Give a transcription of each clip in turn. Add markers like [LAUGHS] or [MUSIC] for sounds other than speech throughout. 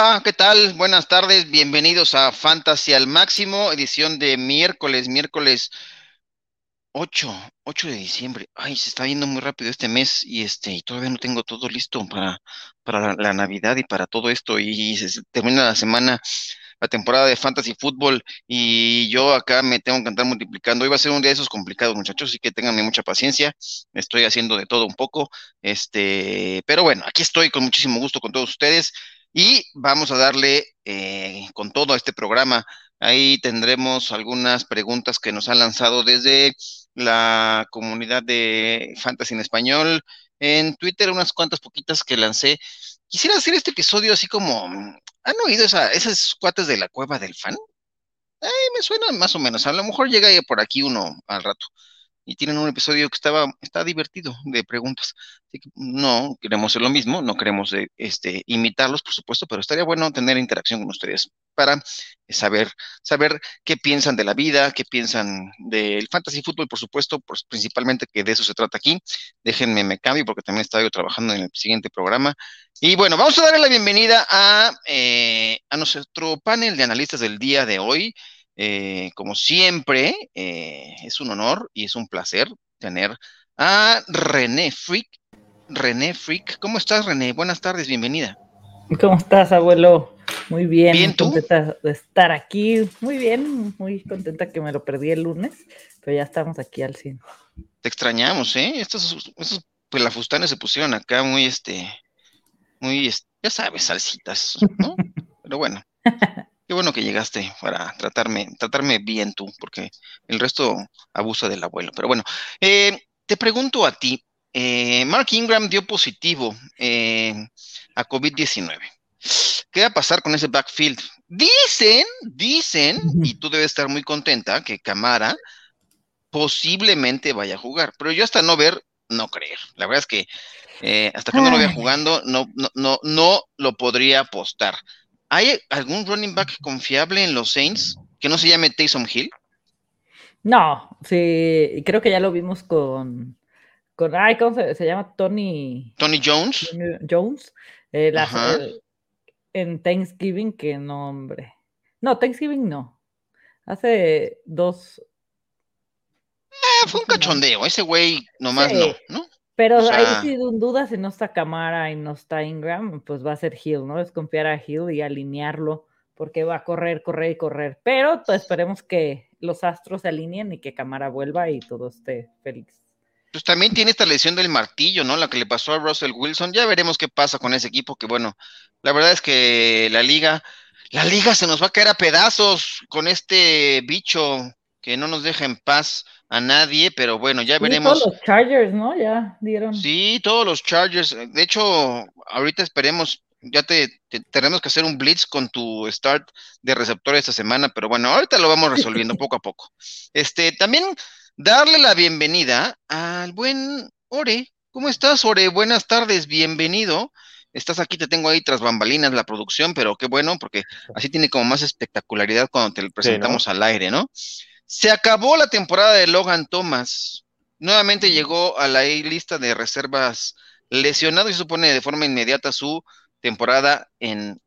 Hola, ¿qué tal? Buenas tardes, bienvenidos a Fantasy al Máximo, edición de miércoles, miércoles 8, 8 de diciembre. Ay, se está yendo muy rápido este mes y este, y todavía no tengo todo listo para, para la, Navidad y para todo esto. Y, se termina la semana, la temporada de Fantasy Fútbol, y yo acá me tengo que andar multiplicando. Hoy va a ser un día de esos complicados, muchachos, así que tengan mucha paciencia. Estoy haciendo de todo un poco. Este, pero bueno, aquí estoy con muchísimo gusto con todos ustedes. Y vamos a darle eh, con todo a este programa. Ahí tendremos algunas preguntas que nos han lanzado desde la comunidad de Fantasy en Español. En Twitter, unas cuantas poquitas que lancé. Quisiera hacer este episodio así como, ¿han oído esa, esas cuates de la cueva del fan? me suena más o menos. A lo mejor llega por aquí uno al rato y tienen un episodio que estaba, está divertido de preguntas. no queremos hacer lo mismo, no queremos eh, este, imitarlos, por supuesto, pero estaría bueno tener interacción con ustedes para saber, saber qué piensan de la vida, qué piensan del fantasy fútbol, por supuesto, pues, principalmente que de eso se trata aquí. Déjenme me cambio porque también estaba yo trabajando en el siguiente programa. Y bueno, vamos a darle la bienvenida a, eh, a nuestro panel de analistas del día de hoy. Eh, como siempre, eh, es un honor y es un placer tener a René Freak. René Freak, ¿cómo estás, René? Buenas tardes, bienvenida. ¿Cómo estás, abuelo? Muy bien, ¿Bien contenta de estar aquí. Muy bien, muy contenta que me lo perdí el lunes, pero ya estamos aquí al 100. Te extrañamos, ¿eh? Estos, estos pues la fustana se pusieron acá muy, este, muy, ya sabes, salsitas, ¿no? [LAUGHS] pero bueno. Qué bueno que llegaste para tratarme, tratarme bien tú, porque el resto abusa del abuelo. Pero bueno, eh, te pregunto a ti, eh, Mark Ingram dio positivo eh, a COVID-19. ¿Qué va a pasar con ese backfield? Dicen, dicen, y tú debes estar muy contenta, que Camara posiblemente vaya a jugar, pero yo hasta no ver, no creer. La verdad es que hasta que no lo vea jugando, no, no, no, no lo podría apostar. ¿Hay algún running back confiable en los Saints que no se llame Taysom Hill? No, sí, creo que ya lo vimos con, con ay, ¿cómo se, llama? Tony. Tony Jones. Jones. Eh, en Thanksgiving, qué nombre. No, Thanksgiving no. Hace dos. Eh, fue un cachondeo, ese güey nomás no, ¿no? Pero ahí sin duda, si no está Camara y no está Ingram, pues va a ser Hill, ¿no? Es confiar a Hill y alinearlo, porque va a correr, correr y correr. Pero pues, esperemos que los astros se alineen y que Camara vuelva y todo esté feliz. Pues también tiene esta lesión del martillo, ¿no? La que le pasó a Russell Wilson. Ya veremos qué pasa con ese equipo, que bueno, la verdad es que la liga, la liga se nos va a caer a pedazos con este bicho que no nos deja en paz a nadie, pero bueno, ya veremos. todos los Chargers, ¿no? Ya dieron. Sí, todos los Chargers. De hecho, ahorita esperemos, ya te, tenemos que hacer un blitz con tu start de receptor esta semana, pero bueno, ahorita lo vamos resolviendo [LAUGHS] poco a poco. Este, también darle la bienvenida al buen Ore. ¿Cómo estás, Ore? Buenas tardes, bienvenido. Estás aquí, te tengo ahí tras bambalinas la producción, pero qué bueno, porque así tiene como más espectacularidad cuando te lo presentamos al aire, ¿no? Se acabó la temporada de Logan Thomas. Nuevamente llegó a la lista de reservas lesionado y supone de forma inmediata su temporada en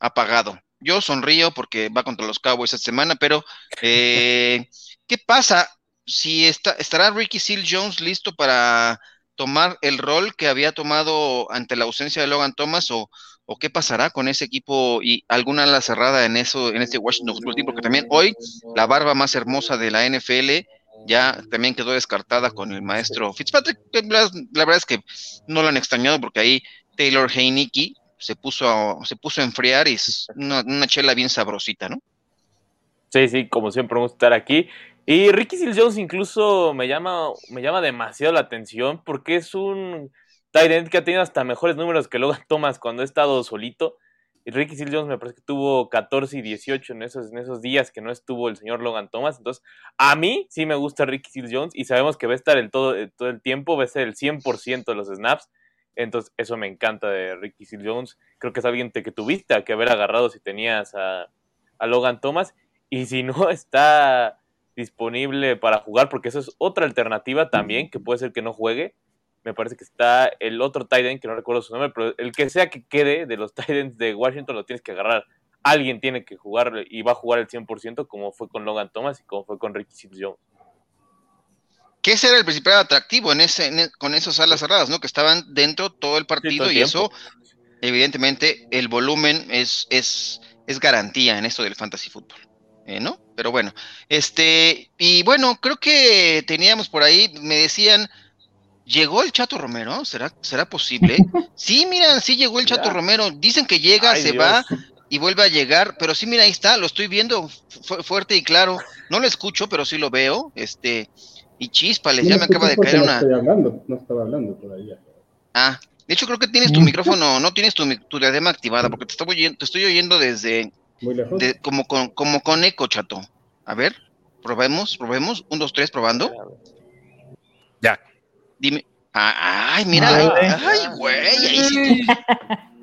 apagado. Yo sonrío porque va contra los Cowboys esta semana, pero eh, [LAUGHS] ¿qué pasa? Si está, estará Ricky Seal Jones listo para tomar el rol que había tomado ante la ausencia de Logan Thomas o, o qué pasará con ese equipo y alguna ala cerrada en eso, en este Washington Football Team, porque también hoy la barba más hermosa de la NFL ya también quedó descartada con el maestro Fitzpatrick. La, verdad es que no lo han extrañado porque ahí Taylor Heineke se puso a, se puso a enfriar y es una, chela bien sabrosita, ¿no? Sí, sí, como siempre vamos a estar aquí. Y Ricky Seals Jones incluso me llama, me llama demasiado la atención porque es un Tyrant que ha tenido hasta mejores números que Logan Thomas cuando ha estado solito. Y Ricky Seal Jones me parece que tuvo 14 y 18 en esos, en esos días que no estuvo el señor Logan Thomas. Entonces, a mí sí me gusta Ricky Seal Jones y sabemos que va a estar el todo, todo el tiempo, va a ser el 100% de los snaps. Entonces, eso me encanta de Ricky Seal Jones. Creo que es alguien que tuviste que haber agarrado si tenías a Logan Thomas. Y si no [LAUGHS] está disponible para jugar, porque eso es otra alternativa también, que puede ser que no juegue me parece que está el otro tight que no recuerdo su nombre, pero el que sea que quede de los [LAUGHS] tight de Washington lo tienes que agarrar. Alguien tiene que jugar y va a jugar el 100% como fue con Logan Thomas y como fue con Ricky Sims Jones. Que ese era el principal atractivo en ese, e, con esas alas cerradas, ¿no? Que estaban dentro todo el partido y eso, evidentemente, el volumen es, es, es garantía en esto del fantasy fútbol, eh, ¿no? Pero bueno, este, y bueno, creo que teníamos por ahí, me decían, ¿llegó el Chato Romero? ¿Será, será posible? [LAUGHS] sí, miran, sí llegó el Chato Romero. Dicen que llega, se va y vuelve a llegar, pero sí, mira, ahí está, lo estoy viendo fuerte y claro. No lo escucho, pero sí lo veo. Este, y chispales, ya me acaba de caer una. hablando, no estaba hablando todavía. Ah, de hecho creo que tienes tu micrófono, no tienes tu, tu diadema activada, porque te estoy oyendo, te estoy oyendo desde. Muy lejos. como, con, como con eco, chato. A ver, probemos, probemos. Un, dos, tres, probando. Ya. Dime. Ah, ay, mira. Ay, güey. Ahí sí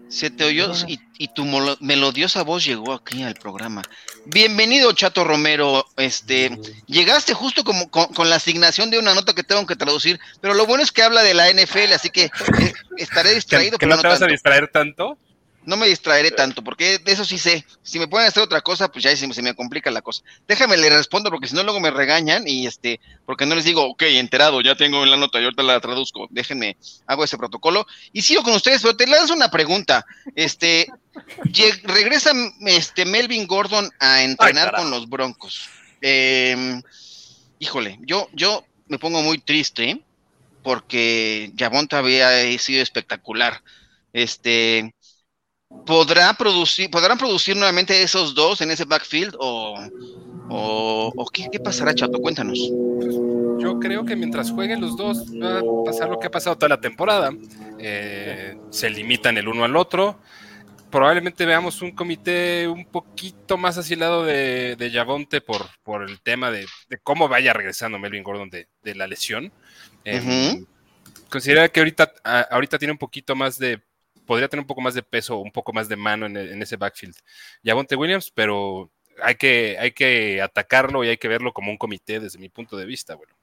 Se te oyó y, tu melodiosa voz llegó aquí al programa. Bienvenido, Chato Romero. Este, llegaste justo como con, la asignación de una nota que tengo que traducir, pero lo bueno es que habla de la NFL, así que eh, estaré distraído. ¿Que, no, te vas a distraer tanto? No me distraeré tanto, porque de eso sí sé. Si me pueden hacer otra cosa, pues ya se, se me complica la cosa. Déjame le respondo, porque si no luego me regañan y este, porque no les digo, ok, enterado, ya tengo en la nota y ahorita la traduzco. Déjenme, hago ese protocolo. Y sigo con ustedes, pero te lanzo una pregunta. Este, regresa este Melvin Gordon a entrenar con los Broncos. Em, híjole, yo, yo me pongo muy triste porque Yavonta había sido espectacular. Este, ¿Podrá producir, ¿Podrán producir nuevamente esos dos en ese backfield o, o, ¿qué, pasará, Chato? Cuéntanos. Yo creo que mientras jueguen los dos va a pasar lo que ha pasado toda la temporada. Eh, se limitan el uno al otro. Probablemente veamos un comité un poquito más asilado de, de Yavonte por, por el tema de, cómo vaya regresando Melvin Gordon de, la lesión. Eh, considera que ahorita, ahorita tiene un poquito más de podría tener un poco más de peso, un poco más de mano en, ese backfield. Ya Bonte Williams, pero hay que, hay que atacarlo y hay que verlo como un comité desde mi punto de vista, bueno.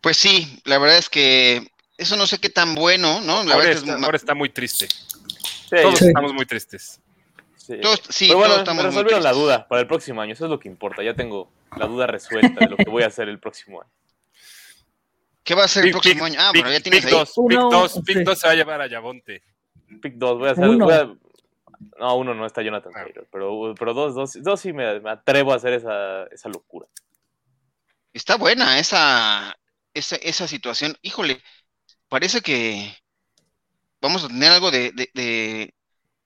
Pues sí, la verdad es que eso no sé qué tan bueno, ¿no? ahora, está, muy triste. Todos estamos muy tristes. Sí, todos, sí, bueno, estamos me resolvieron la duda para el próximo año, eso es lo que importa. Ya tengo la duda resuelta de lo que voy a hacer el próximo año. ¿Qué va a ser el próximo año? Ah, bueno, ya tienes pick ahí. pick 2, pick 2 se va a llevar a Yavonte. Pick 2, voy a hacer. Voy a, no, uno no está Jonathan ah. Taylor, pero, pero dos, dos, dos sí me, me, atrevo a hacer esa, esa locura. Está buena esa, esa, esa situación. Híjole, parece que vamos a tener algo de, de, de,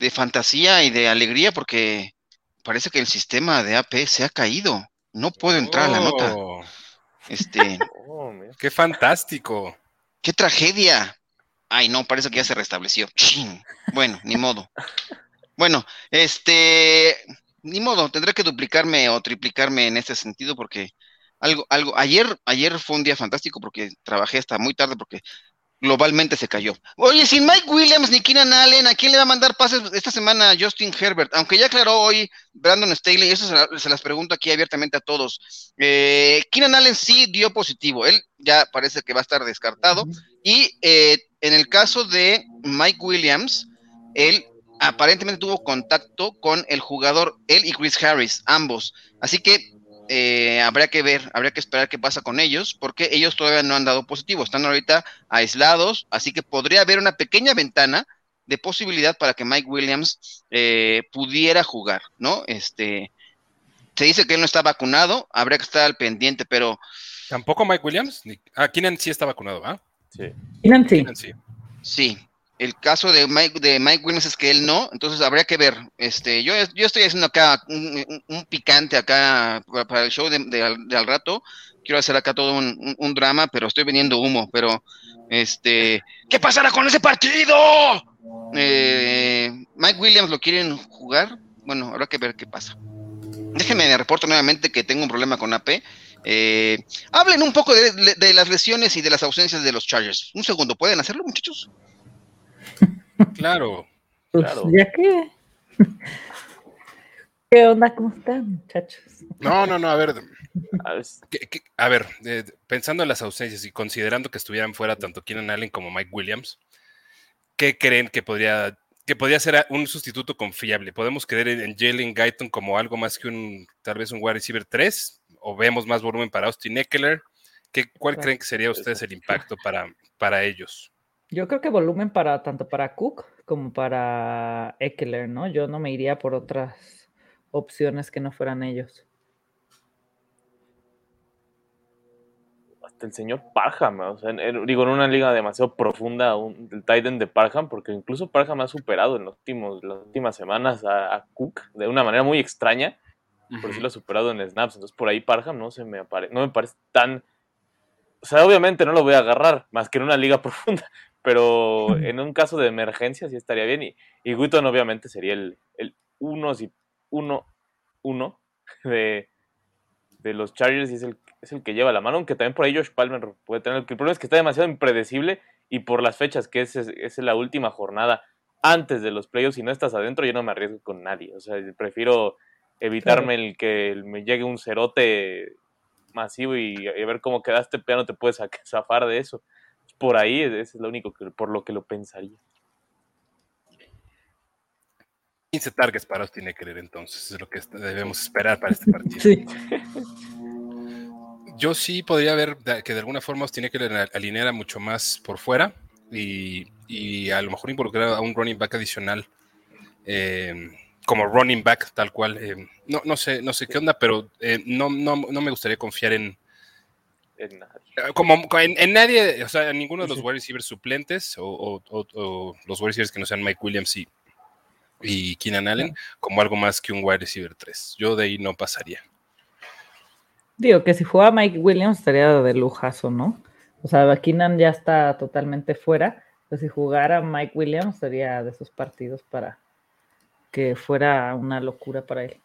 de fantasía y de alegría porque parece que el sistema de AP se ha caído. No puedo entrar a la nota. Este. [LAUGHS] Oh, ¡Qué fantástico! ¡Qué tragedia! Ay, no, parece que ya se restableció. Bueno, ni modo. Bueno, este. Ni modo, tendré que duplicarme o triplicarme en este sentido porque algo, algo, ayer, ayer fue un día fantástico porque trabajé hasta muy tarde porque globalmente se cayó. Oye, sin Mike Williams ni Keenan Allen, ¿a quién le va a mandar pases esta semana Justin Herbert? Aunque ya aclaró hoy Brandon Staley, eso se, las pregunto aquí abiertamente a todos. Eh, Keenan Allen sí dio positivo, él ya parece que va a estar descartado. Y eh, en el caso de Mike Williams, él aparentemente tuvo contacto con el jugador, él y Chris Harris, ambos. Así que eh, habría que ver, habría que esperar qué pasa con ellos, porque ellos todavía no han dado positivo, están ahorita aislados, así que podría haber una pequeña ventana de posibilidad para que Mike Williams eh, pudiera jugar, ¿no? Este, se dice que él no está vacunado, habría que estar al pendiente, pero... ¿Tampoco Mike Williams? Ah, Keenan sí está vacunado, ¿va? Sí. Keenan sí. sí. El caso de Mike, de Mike Williams es que él no, entonces habría que ver. Este, yo, yo estoy haciendo acá un, picante acá para el show de, al, rato. Quiero hacer acá todo un, drama, pero estoy vendiendo humo. Pero, este, ¿qué pasará con ese partido? Eh, Mike Williams lo quieren jugar. Bueno, habrá que ver qué pasa. Déjenme me reporto nuevamente que tengo un problema con AP. Eh, hablen un poco de, de las lesiones y de las ausencias de los Chargers. Un segundo, ¿pueden hacerlo, muchachos? Claro. Pues, claro. ¿Ya qué? [LAUGHS] ¿Qué onda? ¿Cómo están, muchachos? No, no, no, a ver, A ver, que- que- a ver, eh, pensando en las ausencias y considerando que estuvieran fuera tanto Keenan Allen como Mike Williams, ¿qué creen que podría, que podría ser un sustituto confiable? ¿Podemos creer en, en Jalen Guyton como algo más que un, tal vez un wide receiver 3? ¿O vemos más volumen para Austin Eckler? ¿Qué, ¿Cuál Claro. creen que sería ustedes el impacto para, para ellos? Yo creo que volumen para tanto para Cook como para Eckler, ¿no? Yo no me iría por otras opciones que no fueran ellos. hasta el señor Parham, o sea, en- en- digo, en una liga demasiado profunda, un, el Titan de Parham, porque incluso Parham ha superado en los últimos, las últimas semanas a, a Cook de una manera muy extraña, por sí lo ha superado en snaps, entonces por ahí Parham no se me apare- no me parece tan, o sea, obviamente no lo voy a agarrar, más que en una liga [LAUGHS] profunda, pero en un caso de emergencia sí estaría bien, y, y Witton obviamente sería el, el uno, si, uno, uno de, de los Chargers y es el, es el que lleva la mano, aunque también por ahí Josh Palmer puede tener. El problema es que está demasiado impredecible y por las fechas, que es, es, es la última jornada antes de los playoffs, si no estás adentro, yo no me arriesgo con nadie. O sea, prefiero evitarme el que me llegue un cerote masivo y, y a ver cómo quedaste, pero no te puedes [LAUGHS] zafar de eso. Por ahí, ese es lo único que, por lo que lo pensaría. 15 targets para Austin Eckler, entonces, es lo que debemos esperar para este partido. Sí. [LAUGHS] Yo sí podría ver que de alguna forma Austin Eckler alineara mucho más por fuera y, y a lo mejor involucrar a un running back adicional eh, como running back tal cual. eh, no, no sé, no sé qué onda, pero eh, no, no, no me gustaría confiar en, En nadie. eh, como en, en nadie, o sea, en ninguno de los wide receivers suplentes o, o- o- o los wide receivers que no sean Mike Williams y, y Keenan Allen como algo más que un wide receiver 3. Yo de ahí no pasaría. Digo que si juega Mike Williams estaría de lujazo, ¿no? O sea, Keenan ya está totalmente fuera. Pues si jugara Mike Williams sería de esos partidos para que fuera una locura para él.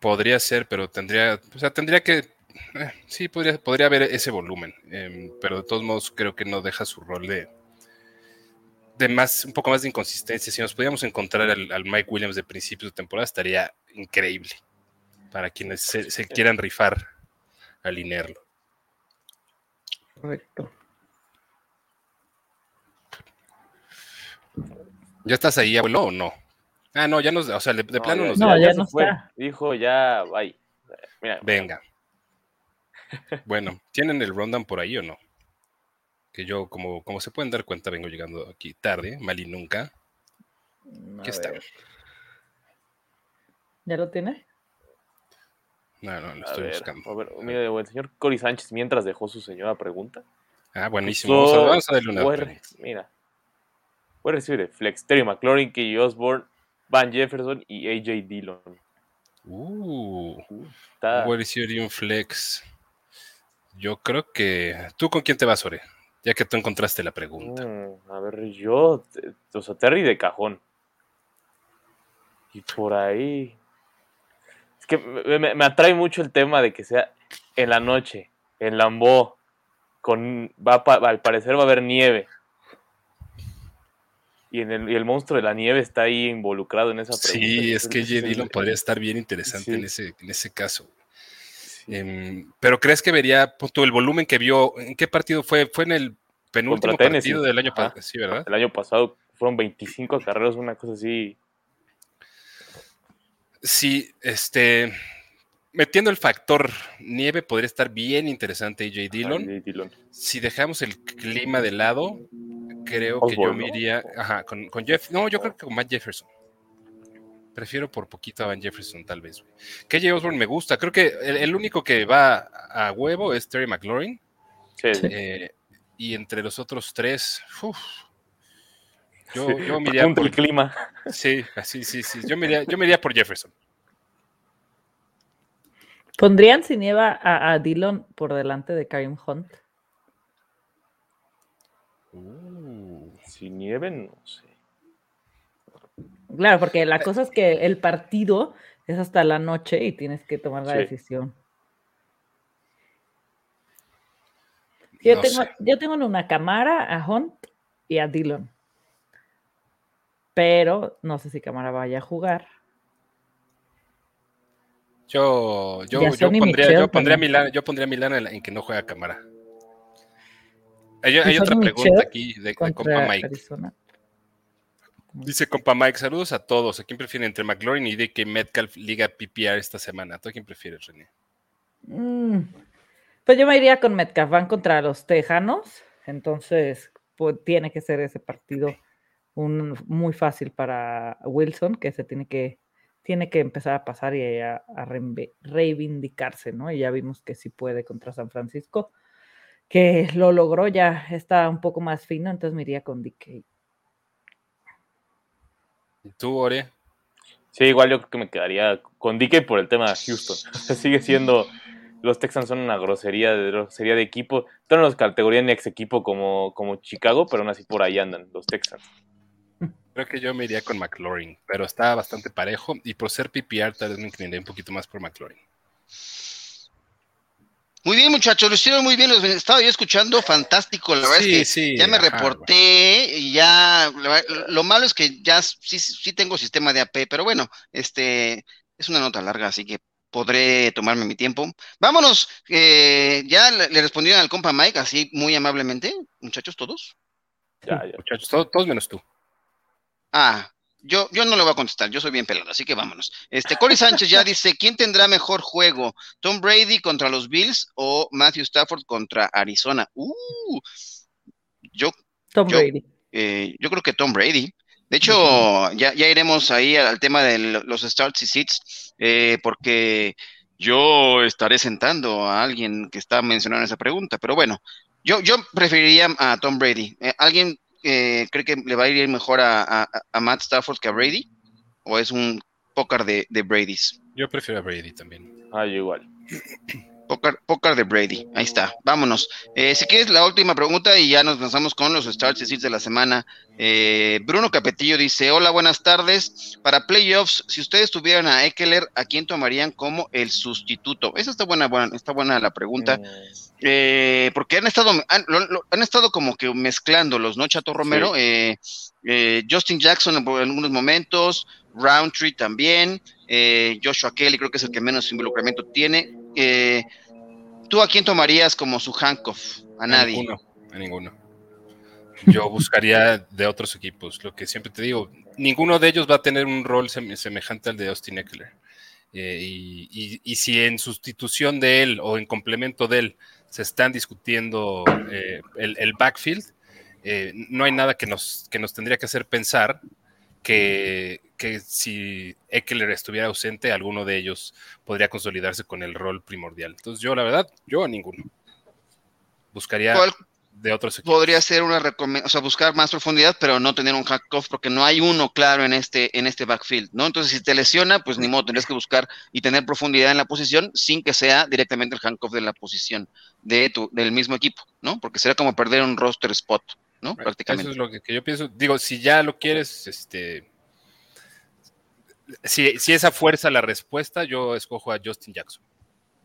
Podría ser, pero tendría, o sea, tendría que, eh, sí, podría, podría haber ese volumen, em, pero de todos modos creo que no deja su rol de, de más, un poco más de inconsistencia. Si nos pudiéramos encontrar al, al Mike Williams de principios de temporada, estaría increíble para quienes se, se quieran rifar alinearlo. Correcto. ¿Ya estás ahí, abuelo, o no? Ah, no, ya nos, o sea, de, de plano ya- nos No, ya no fue. está. Dijo ya, bye. Mira, Venga. Bueno, ¿tienen el rundown por ahí o no? Que yo, como, como se pueden dar cuenta, vengo llegando aquí tarde, mal y nunca. Aquí está. ver. ¿Ya lo tiene? No, no, lo A estoy ver, buscando. a ver, mira, el señor Cory Sánchez, mientras dejó su señora pregunta. Ah, buenísimo. Vamos a, vamos a darle una. Mira. Puede recibir de Flex, Terry McLaurin, Key Osborne, Van Jefferson y AJ Dillon. Uh, Está, un receiver y un flex. Yo creo que. ¿Tú con quién te vas, Ore? Ya que tú encontraste la pregunta. Mm, a ver, yo, o sea, Terry de cajón. Y por ahí. Es que me, me- me atrae mucho el tema de que sea en la noche, en Lambeau, con, va, pa- al parecer va a haber nieve. Y, en el, y el monstruo de la nieve está ahí involucrado en esa pregunta. Sí, es que J. Dillon podría estar bien interesante en, ese, en ese caso. Em, pero ¿crees que vería pon tú, el volumen que vio? ¿En qué partido fue? Fue en el penúltimo partido del año pasado, sí, ¿verdad? El año pasado fueron 25 carreras, una cosa así. Sí, este. Metiendo el factor nieve, podría estar bien interesante AJ Dillon. Dillon. Si dejamos el clima de lado, creo que yo Osborne, me ¿no? iría ajá, con, con Jeff. No, yo creo que con Matt Jefferson. Prefiero por poquito a Van Jefferson, tal vez. güey. KJ Osborne me gusta. Creo que el, el único que va a huevo es Terry McLaurin. Sí, eh, y entre los otros tres, uf, yo, yo me iría Pregunta el por, clima. sí, así, sí, sí. Yo me iría, yo me iría por Jefferson. ¿Pondrían si nieva a, a Dillon por delante de Karim Hunt? Uh, Si nieve, no sé. Claro, porque la cosa es que el partido es hasta la noche y tienes que tomar la Sí. decisión. Yo, no tengo, sé. yo tengo en una cámara a Hunt y a Dillon. Pero no sé si cámara vaya a jugar. Yo, yo, yo pondría, Michel yo pondría. Milán, yo pondría a Milán en, que no juega cámara. Hay, hay ¿Y otra pregunta aquí de, compa Mike. Arizona. Dice compa Mike, saludos a todos. ¿A quién prefiere entre McLaurin y DK Metcalf Liga PPR esta semana? ¿Tú a quién prefieres, René? Mm, Pues yo me iría con Metcalf, van contra los Tejanos, entonces pues, tiene que ser ese partido un, muy fácil para Wilson, que se tiene que, tiene que empezar a pasar y a, reivindicarse, ¿no? Y ya vimos que sí puede contra San Francisco, que lo logró, ya está un poco más fino, entonces me iría con DK. ¿Y tú, Ore? Sí, igual yo creo que me quedaría con DK por el tema de Houston. [LAUGHS] Sigue siendo. Los Texans son una grosería de, grosería de equipo. Todos los categorían ex equipo como, como Chicago, pero aún así por ahí andan los Texans. Creo que yo me iría con McLaurin, pero está bastante parejo. Y por ser PPR, tal vez me inclinaría un poquito más por McLaurin. Muy bien, muchachos, lo hicieron muy bien. Los estaba yo escuchando, fantástico. La verdad Sí, es que sí, ya me ajá, reporté y ya. Lo malo es que ya sí, sí tengo sistema de AP, pero bueno, este es una nota larga, así que podré tomarme mi tiempo. Vámonos, eh, ya le, le respondieron al compa Mike, así muy amablemente, muchachos, todos. Ya, ya. Muchachos, todos, todos menos tú. Ah, yo, yo no le voy a contestar, yo soy bien pelado, así que vámonos. Este, Cory Sánchez ya [LAUGHS] dice, ¿quién tendrá mejor juego? ¿Tom Brady contra los Bills o Matthew Stafford contra Arizona? Uh, yo, Tom Yo- Brady. eh, yo creo que Tom Brady. De hecho, ya, ya iremos ahí al, tema de lo- los starts y sits, eh, porque yo estaré sentando a alguien que está mencionando esa pregunta, pero bueno, yo, yo preferiría a Tom Brady. Eh, ¿Alguien eh, cree que le va a ir mejor a, a- a Matt Stafford que a Brady? ¿O es un pócar de, de Brady's? Yo prefiero a Brady también. Ah, yo igual. Pócar, pócar de Brady. Ahí está. Vámonos. Eh, si quieres, la última pregunta y ya nos lanzamos con los starts y de la semana. Eh, Bruno Capetillo dice: Hola, buenas tardes. Para playoffs, si ustedes tuvieran a Eckler, ¿a quién tomarían como el sustituto? Esa está buena, buena está buena la pregunta. Eh, porque han estado, han, lo- lo- han estado como que mezclándolos, ¿no? Chato Romero, eh, eh, Justin Jackson en, en algunos momentos, Roundtree también, eh, Joshua Kelly creo que es el que menos involucramiento tiene. Eh, ¿Tú a quién tomarías como su handcuff? A nadie. ninguno. A ninguno. Yo buscaría de otros equipos. Lo que siempre te digo, ninguno de ellos va a tener un rol sem- semejante al de Austin Eckler. Eh, y, y- y si en sustitución de él o en complemento de él se están discutiendo eh, el, el backfield, eh, no hay nada que nos, que nos tendría que hacer pensar que, que si Eckler estuviera ausente, alguno de ellos podría consolidarse con el rol primordial. Entonces yo, la verdad, yo a ninguno. Buscaría ¿Cuál de otros equipos. podría ser una recomendación? O sea, buscar más profundidad, pero no tener un handcuff porque no hay uno claro en este, en este backfield, ¿no? Entonces, si te lesiona, pues ni modo, tendrías que buscar y tener profundidad en la posición sin que sea directamente el handcuff de la posición de tu, del mismo equipo, ¿no? Porque sería como perder un roster spot, ¿no? Right. Prácticamente. Eso es lo que, que yo pienso. Digo, si ya lo quieres, este. Si, si esa fuerza la respuesta, yo escojo a Justin Jackson.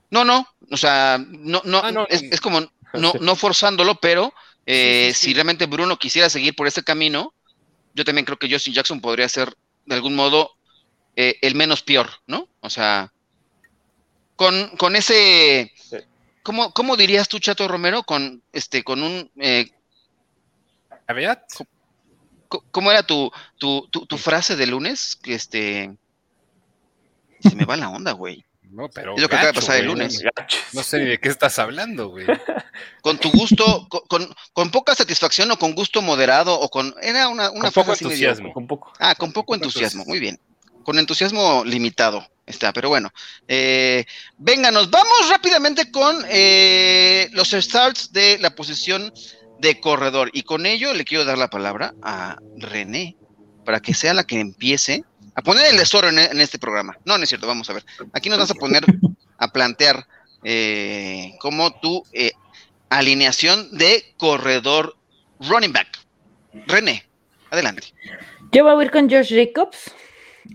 No, no, o sea, no, no, Ah, no, es, es como no, [LAUGHS] no forzándolo, pero eh, Sí, sí, sí. si realmente Bruno quisiera seguir por ese camino, yo también creo que Justin Jackson podría ser de algún modo eh, el menos peor, ¿no? O sea, con, con ese, Sí. ¿cómo, ¿cómo dirías tú, Chato Romero? Con este, con un eh, ¿cómo era tu, tu, tu, tu frase de lunes? Que este se me va la onda, güey. [LAUGHS] No, pero. Es lo que acaba de pasar el lunes. No sé ni de qué estás hablando, güey. [LAUGHS] con tu gusto, con, con, con poca satisfacción o con gusto moderado o con era una, una Con poco medio- entusiasmo. Un poco. ah, con poco Poco entusiasmo, entusiasmo. muy bien. Con entusiasmo limitado está, pero bueno. Eh, venga, nos vamos rápidamente con eh, los starts de la posición de corredor. Y con ello le quiero dar la palabra a René para que sea la que empiece a poner el desorden en, este programa. No, no es cierto, vamos a ver. Aquí nos vas a poner a plantear eh, como tu eh, alineación de corredor running back. René, adelante. Yo voy a ir con Josh Jacobs.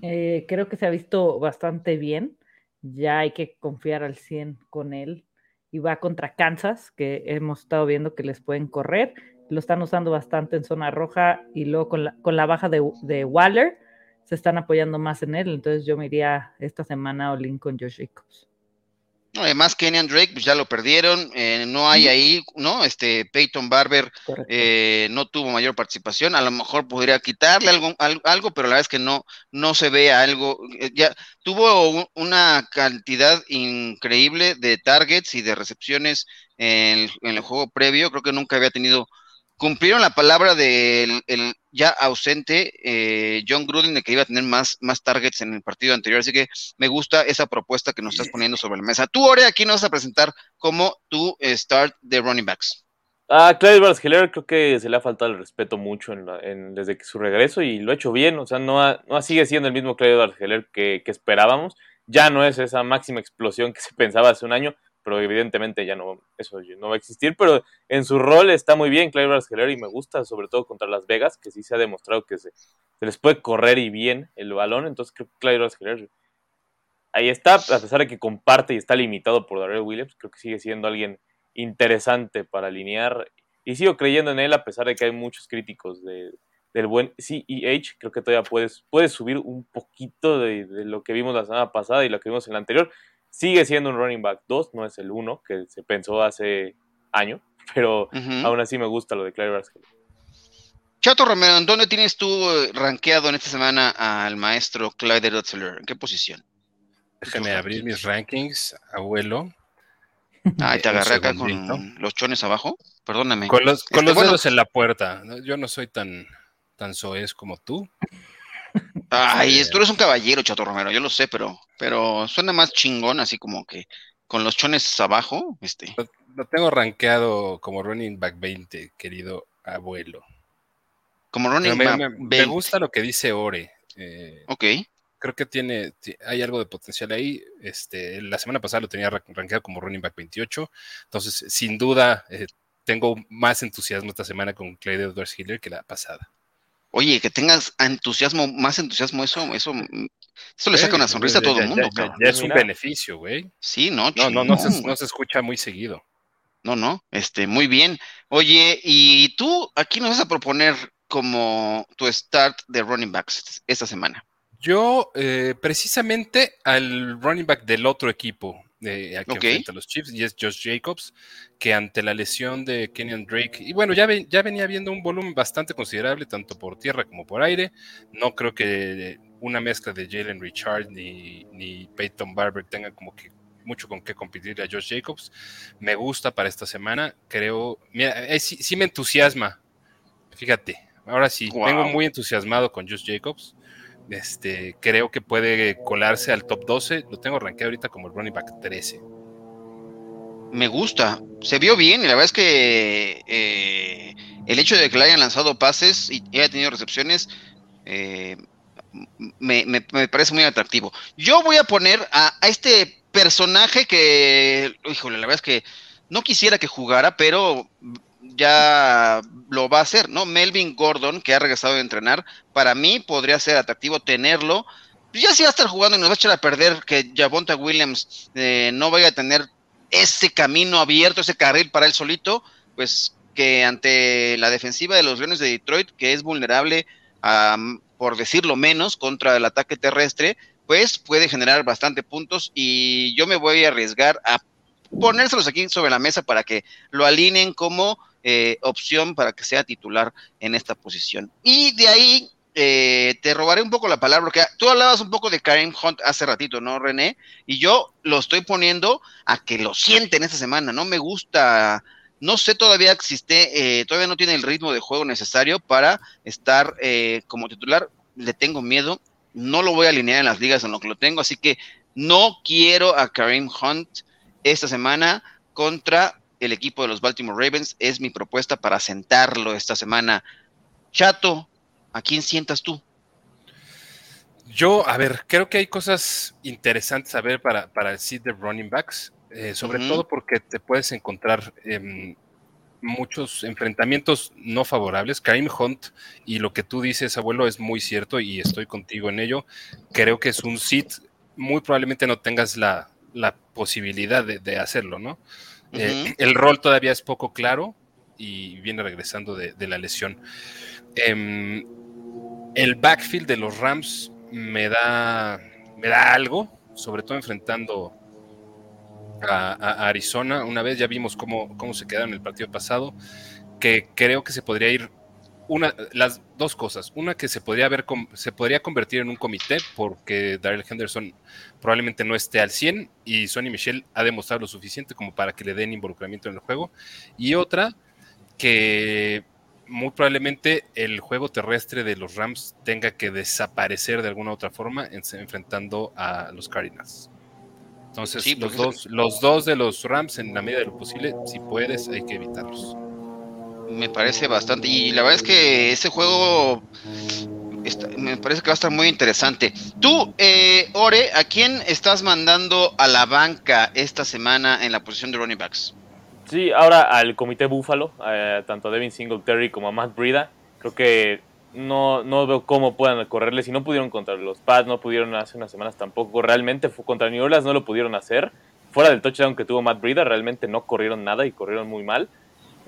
Eh, creo que se ha visto bastante bien. Ya hay que confiar al 100 con él. Y va contra Kansas, que hemos estado viendo que les pueden correr. Lo están usando bastante en zona roja y luego con la, con la baja de, de Waller se están apoyando más en él. Entonces yo me iría esta semana all in con Josh Jacobs. Además, Kenyan Drake, pues ya lo perdieron, eh, no hay ahí, ¿no? Este Peyton Barber eh, no tuvo mayor participación, a lo mejor podría quitarle algo, algo, pero la verdad es que no, no se ve algo. Eh, ya tuvo una cantidad increíble de targets y de recepciones en el juego previo, creo que nunca había tenido cumplieron la palabra del ya ausente eh, John Gruden de que iba a tener más, más targets en el partido anterior, así que me gusta esa propuesta que nos estás poniendo sobre la mesa. Tú, Ore, aquí nos vas a presentar como tu start de running backs. A Clyde Barnes creo que se le ha faltado el respeto mucho en desde que su regreso y lo ha hecho bien, o sea, no, no sigue siendo el mismo Clyde Barnes que, que esperábamos, ya no es esa máxima explosión que se [LAUGHS] pensaba hace un año, pero evidentemente ya no, eso no va a existir, pero en su rol está muy bien Clyde Heller y me gusta, sobre todo contra Las Vegas, que sí se ha demostrado que se, les puede correr y bien el balón, entonces creo que Clyde Heller ahí está, a pesar de que comparte y está limitado por Darrell Williams, creo que sigue siendo alguien interesante para alinear y sigo creyendo en él a pesar de que hay muchos críticos de, del buen CEH, creo que todavía puedes, puedes subir un poquito de, de, lo que vimos la semana pasada y lo que vimos en la anterior. Sigue siendo un running back 2, no es el 1 que se pensó hace año, [LAUGHS] pero aún así me gusta lo de Claire Chato Romero, ¿dónde tienes tú eh, rankeado en esta semana al maestro Clyde Dotzler? ¿En qué posición? Déjame abrir mis rankings, abuelo. Ay, te agarré acá con los chones abajo. Perdóname. Con los, con este, los dedos en la puerta. Yo no soy tan, tan soez como tú. Ay, tú eres un caballero, Chato Romero, yo lo sé, pero, pero suena más chingón, así como que con los chones abajo, este. Lo, tengo rankeado como running back 20, querido abuelo. Como running back me, me, gusta lo que dice Ore. Eh, ok. Creo que tiene, hay algo de potencial ahí. Este, la semana pasada lo tenía rankeado como running back 28. Entonces, sin duda, eh, tengo más entusiasmo esta semana con Clay Edwards Hiller que la pasada. Oye, que tengas entusiasmo, más entusiasmo, eso, eso, eso le saca una sonrisa a todo el mundo, ya, ya, es un beneficio, güey. Sí, no, no, no, no, se, no se escucha muy seguido. No, no, este, muy bien. Oye, y tú aquí nos vas a proponer como tu start de running backs esta semana. Yo, eh, precisamente al running back del otro equipo, de aquí enfrenta a los Chiefs, y es Josh Jacobs, que ante la lesión de Kenyon Drake, y bueno, ya, ya venía viendo un volumen bastante considerable, tanto por tierra como por aire. No creo que una mezcla de Jalen Richard ni, ni Peyton Barber tenga como que mucho con qué competir a Josh Jacobs. Me gusta para esta semana, creo, mira, eh, sí, me entusiasma, fíjate, ahora sí, vengo muy entusiasmado con Josh Jacobs. Este, creo que puede colarse al top 12. Lo tengo rankeado ahorita como el running back 13. Me gusta. Se vio bien y la verdad es que eh, el hecho de que le hayan lanzado pases y haya tenido recepciones eh, me, parece muy atractivo. Yo voy a poner a, a, este personaje que, híjole, la verdad es que no quisiera que jugara, pero ya lo va a hacer, ¿no? Melvin Gordon, que ha regresado a entrenar, para mí podría ser atractivo tenerlo. Ya si va a estar jugando y nos va a echar a perder que Javonta Williams eh, no vaya a tener ese camino abierto, ese carril para él solito, pues que ante la defensiva de los Leones de Detroit, que es vulnerable, a, por decirlo menos, contra el ataque terrestre, pues puede generar bastante puntos y yo me voy a arriesgar a ponérselos aquí sobre la mesa para que lo alineen como eh, opción para que sea titular en esta posición. Y de ahí eh, te robaré un poco la palabra, porque tú hablabas un poco de Karim Hunt hace ratito, ¿no, René? Y yo lo estoy poniendo a que lo sienten esta semana, no me gusta, no sé todavía existe, eh, todavía no tiene el ritmo de juego necesario para estar como titular, le tengo miedo, no lo voy a alinear en las ligas en lo que lo tengo, así que no quiero a Karim Hunt esta semana contra el equipo de los Baltimore Ravens. Es mi propuesta para sentarlo esta semana. Chato, ¿a quién sientas tú? Yo, a ver, creo que hay cosas interesantes a ver para, para el seed de running backs, eh, sobre todo porque te puedes encontrar em, muchos enfrentamientos no favorables. Karim Hunt y lo que tú dices, abuelo, es muy cierto y estoy contigo en ello. Creo que es un seed, muy probablemente no tengas la, la posibilidad de, de hacerlo, ¿no? Eh, el rol todavía es poco claro y viene regresando de, la lesión. Em, el backfield de los Rams me da, me da algo, sobre todo enfrentando a, a Arizona. Una vez ya vimos cómo, cómo se quedaron en el partido pasado, que creo que se podría ir una, las dos cosas. Una que se podría, ver, se podría convertir en un comité porque Daryl Henderson probablemente no esté al 100 y Sonny Michel ha demostrado lo suficiente como para que le den involucramiento en el juego. Y otra que muy probablemente el juego terrestre de los Rams tenga que desaparecer de alguna otra forma enfrentando a los Cardinals. Entonces, los, dos, los dos de los Rams, en la medida de lo posible, si puedes, hay que evitarlos. Me parece bastante. Y la verdad es que ese juego me parece que va a estar muy interesante. Tú, eh, Ore, ¿a quién estás mandando a la banca esta semana en la posición de running backs? Sí, ahora al comité Búfalo, eh, tanto a Devin Singletary como a Matt Brida, creo que no, no veo cómo puedan correrle. Si no pudieron contra los Pats, no pudieron hace unas semanas tampoco. Realmente fue contra New Orleans no lo pudieron hacer. Fuera del touchdown que tuvo Matt Brida, realmente no corrieron nada y corrieron muy mal.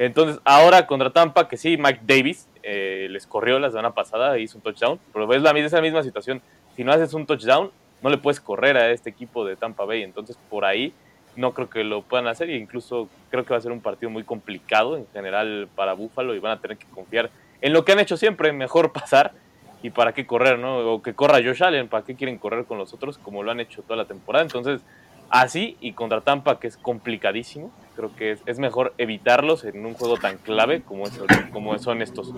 Entonces, ahora contra Tampa, que sí, Mike Davis eh, les corrió la semana pasada, hizo un touchdown, pero ves la, misma situación. Si no haces un touchdown, no le puedes correr a este equipo de Tampa Bay. Entonces, por ahí no creo que lo puedan hacer y incluso creo que va a ser un partido muy complicado en general para Buffalo y van a tener que confiar en lo que han hecho siempre, mejor [LAUGHS] pasar y para qué correr, ¿no? O que corra Josh Allen, ¿para qué quieren correr con los otros como lo han hecho toda la temporada? Entonces, así y contra Tampa, que es complicadísimo, creo que es, mejor evitarlos en un juego tan clave como, es, como son estos.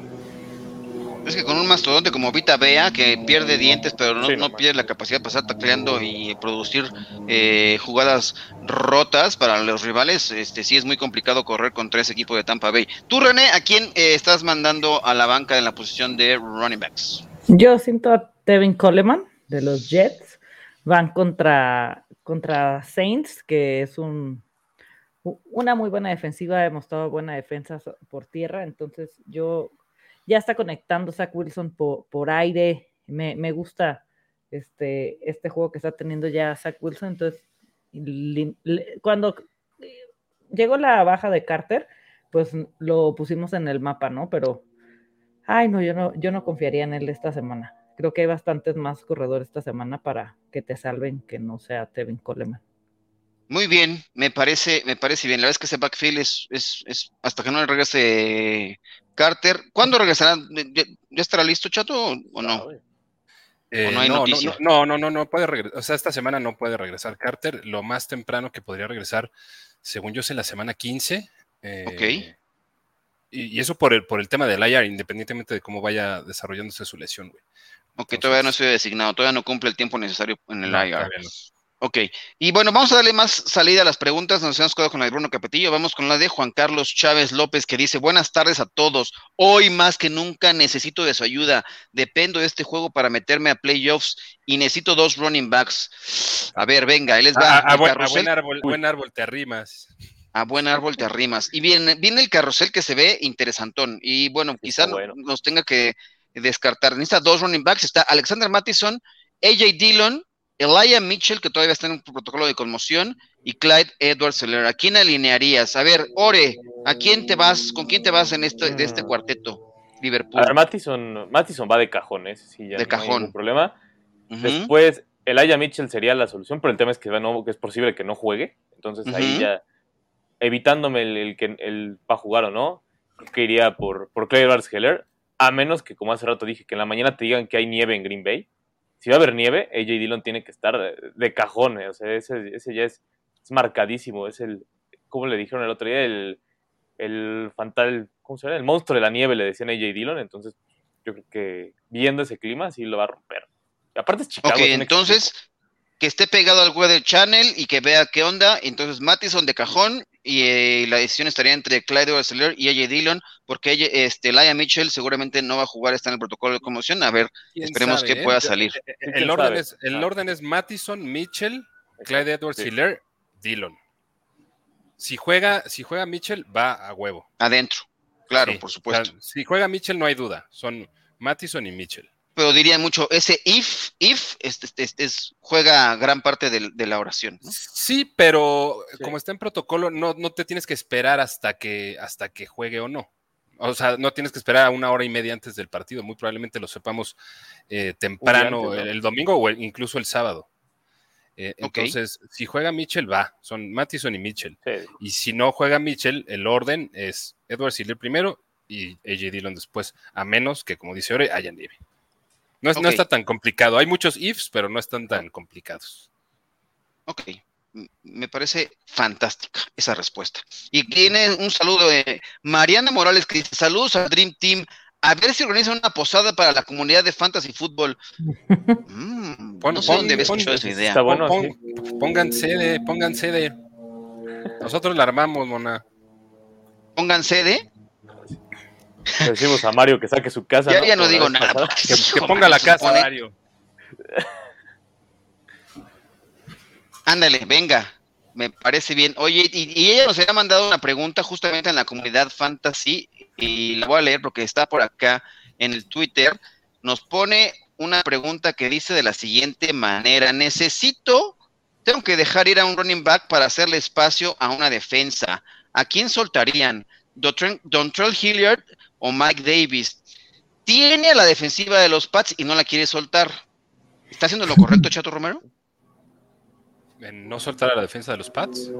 Es que con un mastodonte como Vita Bea, que pierde dientes, pero no, pierde la capacidad de pasar tacleando y producir eh, jugadas rotas para los rivales, este sí es muy complicado correr contra ese equipo de Tampa Bay. Tú, René, ¿a quién eh, estás mandando a la banca en la posición de running backs? Yo siento a Tevin Coleman de los Jets. Van contra, contra Saints, que es un, una muy buena defensiva, ha demostrado buena defensa por tierra, entonces yo ya está conectando Zach Wilson por, aire. Me, gusta este, este juego que está teniendo ya Zach Wilson. Entonces, cuando llegó la baja de Carter, pues lo pusimos en el mapa, ¿no? Pero, ay, no, yo no, yo no confiaría en él esta semana. Creo que hay bastantes más corredores esta semana para que te salven que no sea Tevin Coleman. Muy bien, me parece, me parece bien. La verdad es que ese backfield es, es, hasta que no regrese Carter. ¿Cuándo regresará? ¿Ya, estará listo, Chato, o no? Eh, no, hay no, no, no, no, no, puede regresar. O sea, esta semana no puede regresar Carter. Lo más temprano que podría regresar, según yo sé, la semana 15. Eh, ok. Y, eso por el, por el tema del IR, independientemente de cómo vaya desarrollándose su lesión, güey. Ok, todavía no estoy designado, todavía no cumple el tiempo necesario en el IR. Ok, y bueno, vamos a darle más salida a las preguntas. Nos hemos quedado con la de Bruno Capetillo. Vamos con la de Juan Carlos Chávez López, que dice: Buenas tardes a todos. Hoy más que nunca necesito de su ayuda. Dependo de este juego para meterme a playoffs y necesito dos running backs. A ver, venga, él les va. A, buen, árbol, buen árbol te arrimas. A buen árbol te arrimas. Y viene, viene el carrusel que se ve interesantón. Y bueno, quizás nos tenga que descartar. Necesita dos running backs. Está Alexander Mattison, AJ Dillon Elijah Mitchell, que todavía está en un protocolo de conmoción, y Clyde Edwards Seller. ¿A quién alinearías? A ver, Ore, ¿a quién te vas? ¿Con quién te vas en este, de este cuarteto? Liverpool. A ver, Mattison, va de cajón, ¿eh? sí, ya de cajón. Hay problema. Después, Elijah Mitchell sería la solución, pero el tema es que, que es posible que no juegue. Entonces ahí ya, evitándome el, que el va a jugar o no, que iría por, por Clyde Edwards Heller, a menos que, como hace rato dije, que en la mañana te digan que hay nieve en Green Bay si va a haber nieve, AJ Dillon tiene que estar de, cajón, eh, o sea, ese, ese ya es, marcadísimo, es el, como le dijeron el otro día, el, el fantal, ¿cómo se llama? El monstruo de la nieve, le decían a AJ Dillon, entonces yo creo que viendo ese clima sí lo va a romper. Y aparte es Chicago. Ok, entonces que esté pegado al Weather Channel y que vea qué onda, entonces Mattison de cajón y eh, la decisión estaría entre Clyde Arcelor y AJ Dillon, porque este, Laia Mitchell seguramente no va a jugar, está en el protocolo de conmoción. A ver, esperemos que pueda eh? salir. Eh, el, orden es, el orden es Mattison, Mitchell, Clyde Edwards Hiller, Dillon. Si juega, si juega Mitchell, va a huevo. Adentro, claro, por supuesto. si juega Mitchell, no hay duda. Son Mattison y Mitchell pero diría mucho, ese if, if, es, juega gran parte de, la oración. Sí, pero como está en protocolo, no, no te tienes que esperar hasta que, hasta que juegue o no. O sea, no tienes que esperar a una hora y media antes del partido. Muy probablemente lo sepamos eh, temprano antes, ¿no? el, domingo o el- incluso el sábado. Eh. Entonces, si juega Mitchell, va. Son Mattison y Mitchell. Sí. Y si no juega Mitchell, el orden es Edward Siller primero y AJ Dillon después, a menos que, como dice Ore, haya nieve. No, es- no Ok. está tan complicado. Hay muchos ifs, pero no están tan complicados. Ok, me parece fantástica esa respuesta. Y tiene un saludo de Mariana Morales que dice, saludos al Dream Team, a ver si organizan una posada para la comunidad de Fantasy Fútbol. [LAUGHS] Mm, Pon- no sé pon- dónde había escuchado esa idea. Está bueno, Pon- sí. pon- Pongan sede, pongan sede. Nosotros la armamos, mona. Pongan sede. Le decimos a Mario que saque su casa. Ya, ya no digo nada. Que, hijo, que ponga la casa, pone- Mario. Ándale, venga, me parece bien. Oye, y, y ella nos había mandado una pregunta justamente en la comunidad fantasy y la voy a leer porque está por acá en el Twitter. Nos pone una pregunta que dice de la siguiente manera: Necesito, tengo que dejar ir a un running back para hacerle espacio a una defensa. ¿A quién soltarían? ¿Dontren- ¿Dontrell Hilliard o Mike Davis? Tiene a la defensiva de los Pats y no la quiere soltar. ¿Está haciendo lo correcto, Chato Romero? En no soltar a la defensa de los Pats.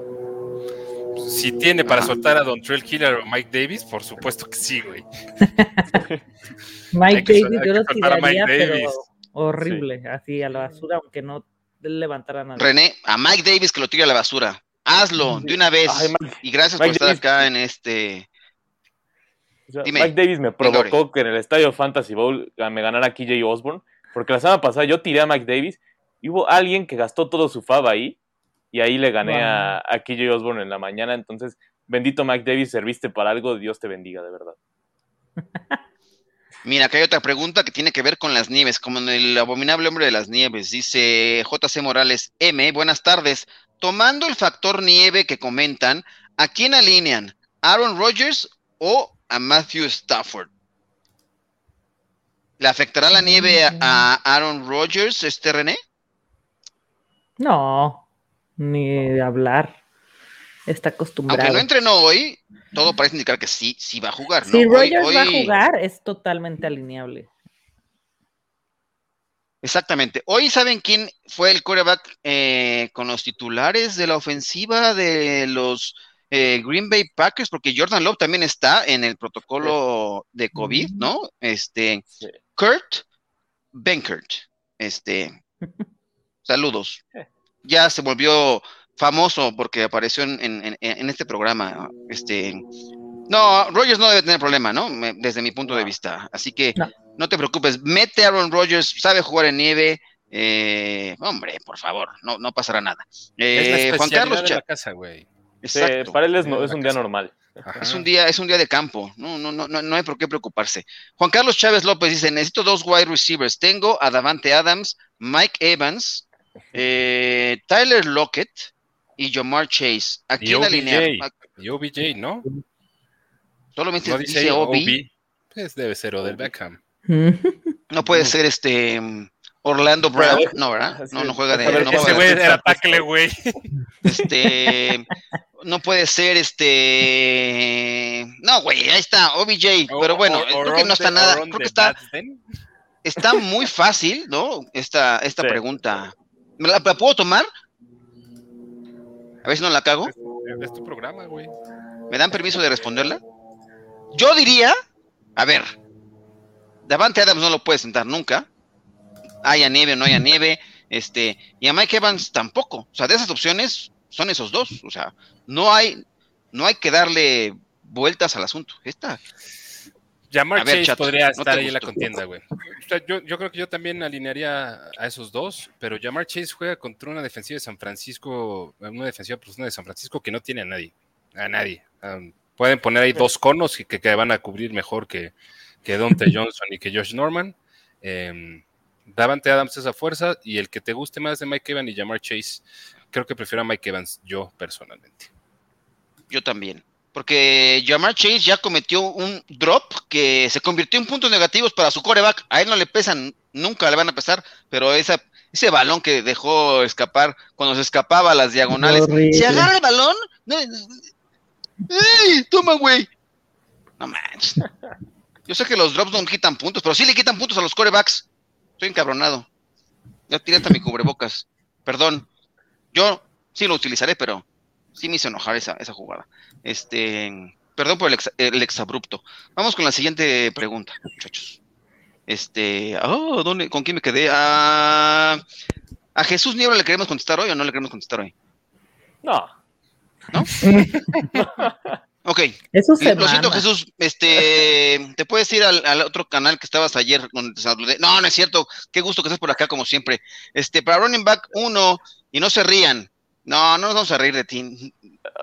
Si tiene para Ajá. soltar a Dontrell Killer o Mike Davis, por supuesto que sí, güey. [LAUGHS] Mike Davis, yo lo soltar a Mike tiraría, pero Davis. horrible, así a la basura, aunque no levantara nada. René, a Mike Davis que lo tire a la basura. Hazlo de una vez. Ay, Mike- y gracias Mike por estar Davis. acá en este. O sea, Dime. Mike Davis me provocó que en el estadio Fantasy Bowl me ganara KJ Osborne, porque la semana pasada yo tiré a Mike Davis y hubo alguien que gastó todo su fab ahí y ahí le gané Wow. a, a KJ Osborne en la mañana. Entonces, bendito Mike Davis, serviste para algo, Dios te bendiga, de verdad. [LAUGHS] Mira, acá hay otra pregunta que tiene que ver con las nieves, como en el abominable hombre de las nieves. Dice JC Morales M. Buenas tardes. Tomando el factor nieve que comentan, ¿a quién alinean? ¿Aaron Rodgers o a Matthew Stafford? ¿Le afectará la nieve a, Aaron Rodgers, este René? No, ni de hablar. Está acostumbrado. Aunque no entrenó hoy, todo parece indicar que sí, sí va a jugar, ¿no? si Hoy- Rogers va a jugar, es totalmente alineable. Exactamente. Hoy saben quién fue el quarterback eh, con los titulares de la ofensiva de los eh, Green Bay Packers, porque Jordan Love también está en el protocolo de COVID. ¿no? Este, Sí. Kurt Benkert. Este, [LAUGHS] saludos. Ya se volvió famoso porque apareció en, en- en- en este programa. Este, no, Rogers no debe tener problema, ¿no? Me- Desde mi punto de vista. Así que No. no te preocupes. Mete a Aaron Rodgers, sabe jugar en nieve. eh, hombre, por favor, no, no pasará nada. es la Eh, Juan Carlos de la casa, güey. Sí, para él es, no- es un día normal. Ajá. Es un día, es un día de campo. No, no, no, no, no hay por qué preocuparse. Juan Carlos Chávez López dice: necesito dos wide receivers. Tengo a Davante Adams, Mike Evans, eh, Tyler Lockett y Jamar Chase. ¿A quién alinear? OBJ. ¿A- Y OBJ, ¿no? Solamente No dice, dice. OB. Pues debe ser Odell Beckham. No puede ser este Orlando Brown, no, ¿verdad? No, no juega de. Ver, no ese güey era tackle, güey. Este, no puede ser este. No, güey, ahí está, OBJ. Pero bueno, O- o- creo que no está de- nada. Creo que está, está muy fácil, ¿no? Esta, esta Sí. pregunta. ¿Me la, la puedo tomar? A ver si no la cago. Es tu programa, güey. ¿Me dan permiso de responderla? Yo diría, a ver, Davante Adams no lo puede sentar nunca. Haya nieve o no haya nieve. Este, y a Mike Evans tampoco. O sea, de esas opciones son esos dos. O sea, no hay, no hay que darle vueltas al asunto. Esta, Jamar Chase Chato, podría ¿no estar ahí en la contienda, güey. O sea, yo, yo creo que yo también alinearía a esos dos, pero Jamar Chase juega contra una defensiva de San Francisco, una defensiva profunda de San Francisco que no tiene a nadie. A nadie. Um, pueden poner ahí dos conos que, que van a cubrir mejor que, que Dante [LAUGHS] Johnson y que Josh Norman. Eh, Davante Adams esa fuerza y el que te guste más de Mike Evans y Jamar Chase, creo que prefiero a Mike Evans yo personalmente. yo también. Porque Jamar Chase ya cometió un drop que se convirtió en puntos negativos para su coreback. A él no le pesan, nunca le van a pesar, pero esa, ese balón que dejó escapar cuando se escapaba a las diagonales. Horrible. Se agarra el balón. no, ¡Ey! ¡Toma, güey! No manches. Yo sé que los drops no quitan puntos, pero sí le quitan puntos a los corebacks. Estoy encabronado. Ya tiré hasta mi cubrebocas. Perdón. Yo sí lo utilizaré, pero sí me hizo enojar esa, esa jugada. Este, perdón por el, ex, el exabrupto. Vamos con la siguiente pregunta, muchachos. Este, oh, ¿dónde, ¿con quién me quedé? Ah, ¿A Jesús Niebla le queremos contestar hoy o no le queremos contestar hoy? No. ¿No? [LAUGHS] ok. Eso se Lo siento. Jesús. Este, [LAUGHS] te puedes ir al, al otro canal que estabas ayer donde te saludé. No, no es cierto. Qué gusto que estés por acá, como siempre. Este, para running back uno, y no se rían. No, no nos vamos a reír de ti.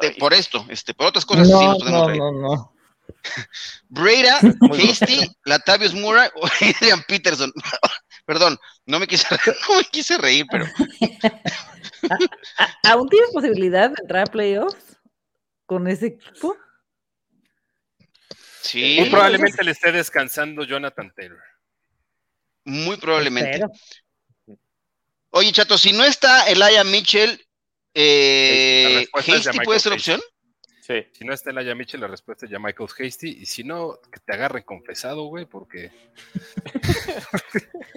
De- por esto, este, por otras cosas sí No, nos podemos no, reír. no, no. [LAUGHS] Breda, Hasty, Latavius Murray o [LAUGHS] Adrian Peterson. Perdón, no me quise, no me quise reír, pero ¿A- ¿Aún tienes posibilidad de entrar a playoffs con ese equipo? Sí, Muy probablemente le esté descansando Jonathan Taylor. muy probablemente. Espero. Oye, chato, si no está Elijah Mitchell, eh, Hasty puede ser Hasty. opción. Sí. Si no está Elijah Mitchell, la respuesta es ya Michael Hasty. Y si no, que te agarren confesado, güey, porque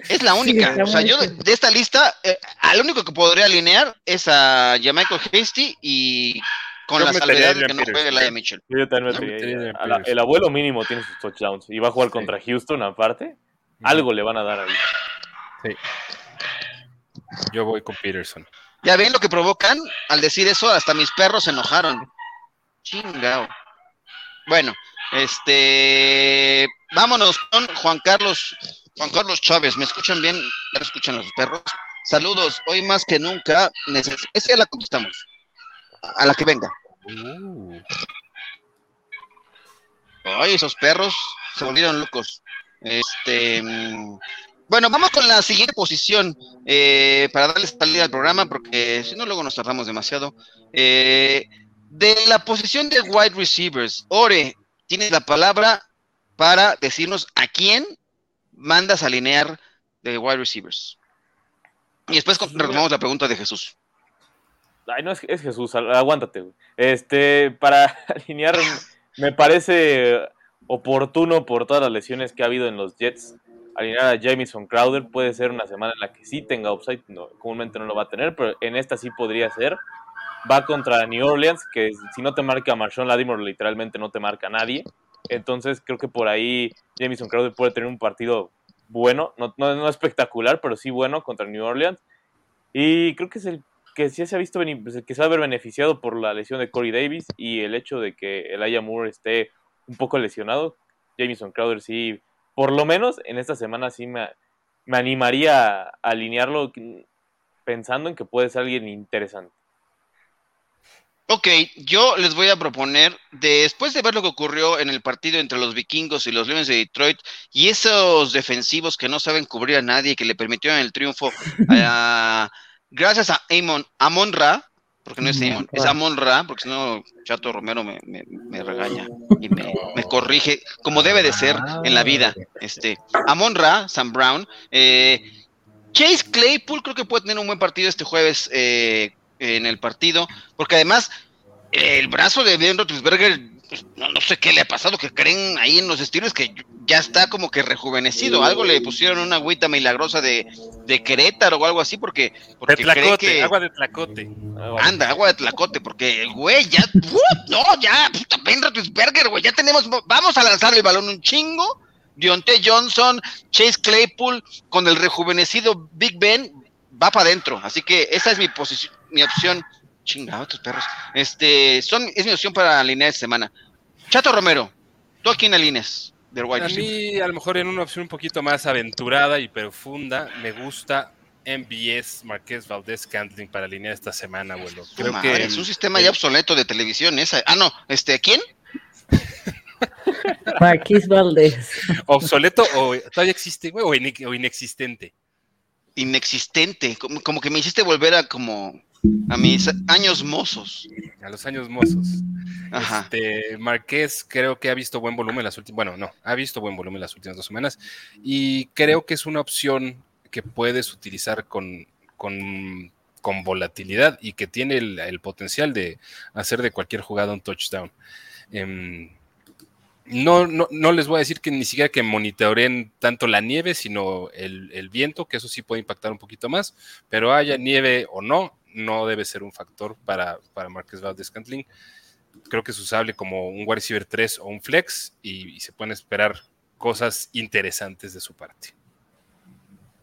Es la única. o sea, yo de esta lista, eh, al único que podría alinear es a Michael Hasty y con Yo la salvedad de que no juegue ¿eh? Elijah Mitchell. Yo también No, la- el abuelo mínimo tiene sus touchdowns y va a jugar contra Houston aparte. Algo le van a dar ahí. yo voy con Peterson. Ya ven lo que provocan al decir eso, hasta mis perros se enojaron. Chingao. Bueno, este, vámonos con Juan Carlos, Juan Carlos Chávez. ¿Me escuchan bien? ¿Ya me escuchan los perros? Saludos. Hoy más que nunca, neces esa ya la contestamos. A la que venga. Uh, Ay, esos perros se volvieron locos. Este, mm, bueno, vamos con la siguiente posición eh, para darle salida al programa, porque si no, luego nos tardamos demasiado. Eh, de la posición de wide receivers, Ore, tienes la palabra para decirnos a quién mandas alinear de wide receivers. Y después retomamos la pregunta de Jesús. Ay, no, es, es Jesús, aguántate. Este, para [LAUGHS] alinear, me parece oportuno por todas las lesiones que ha habido en los Jets. Alinear a Jamison Crowder puede ser una semana en la que sí tenga upside, no, comúnmente no lo va a tener, pero en esta sí podría ser. Va contra New Orleans, que si no te marca Marshawn Lattimore, literalmente no te marca nadie. Entonces creo que por ahí Jamison Crowder puede tener un partido bueno, no, no, no espectacular, pero sí bueno contra New Orleans. Y creo que es el que sí se ha visto pues, el que se va a ver beneficiado por la lesión de Corey Davis y el hecho de que Elijah Moore esté un poco lesionado. Jamison Crowder sí, por lo menos en esta semana sí me, me animaría a alinearlo pensando en que puede ser alguien interesante. Ok, yo les voy a proponer, después de ver lo que ocurrió en el partido entre los vikingos y los Leones de Detroit, y esos defensivos que no saben cubrir a nadie, que le permitieron el triunfo, [LAUGHS] a- gracias a Amon, Amon Ra, porque no es Amon, es Amon Ra, porque si no, Chato Romero me, me- me regaña y me, [LAUGHS] me corrige, como debe de ser en la vida. Este, Amon Ra, Sam Brown, eh, Chase Claypool creo que puede tener un buen partido este jueves eh, en el partido, porque además el brazo de Ben Roethlisberger, pues, no, no sé qué le ha pasado, que creen ahí en los estilos que ya está como que rejuvenecido, algo le pusieron una agüita milagrosa de, de Querétaro o algo así, porque, de cree tlacote, que... agua de tlacote. Anda, agua de tlacote, porque el güey ya, ¡uh! no, ya, puta, Ben Roethlisberger, güey, ya tenemos, vamos a lanzar el balón un chingo. Dionte Johnson, Chase Claypool, con el rejuvenecido Big Ben, va para adentro. Así que esa es mi posición, mi opción. Chingado, tus perros. Este, son, es mi opción para alinear esta semana. Chato Romero, ¿tú a quién alineas del A mí, a lo mejor en una opción un poquito más aventurada y profunda, me gusta MBS Marqués Valdés Cantling para alinear esta semana, abuelo. Creo madre, que es un sistema ya obsoleto de televisión esa. Ah, no, este, ¿quién? [LAUGHS] Marquis Valdés. obsoleto o todavía existe, güey, o, ine- o inexistente. Inexistente, como, como que me hiciste volver a como a mis años mozos. A los años mozos. Ajá. Este, Marqués creo que ha visto buen volumen las últimas, bueno, no, ha visto buen volumen las últimas dos semanas y creo que es una opción que puedes utilizar con, con, con volatilidad y que tiene el, el potencial de hacer de cualquier jugada un touchdown. Em, no, no, no les voy a decir que ni siquiera que monitoreen tanto la nieve, sino el, el viento, que eso sí puede impactar un poquito más, pero haya nieve o no, no debe ser un factor para, para Marcus Valdez Scantling. Creo que es usable como un wide receiver 3 o un flex y, y se pueden esperar cosas interesantes de su parte.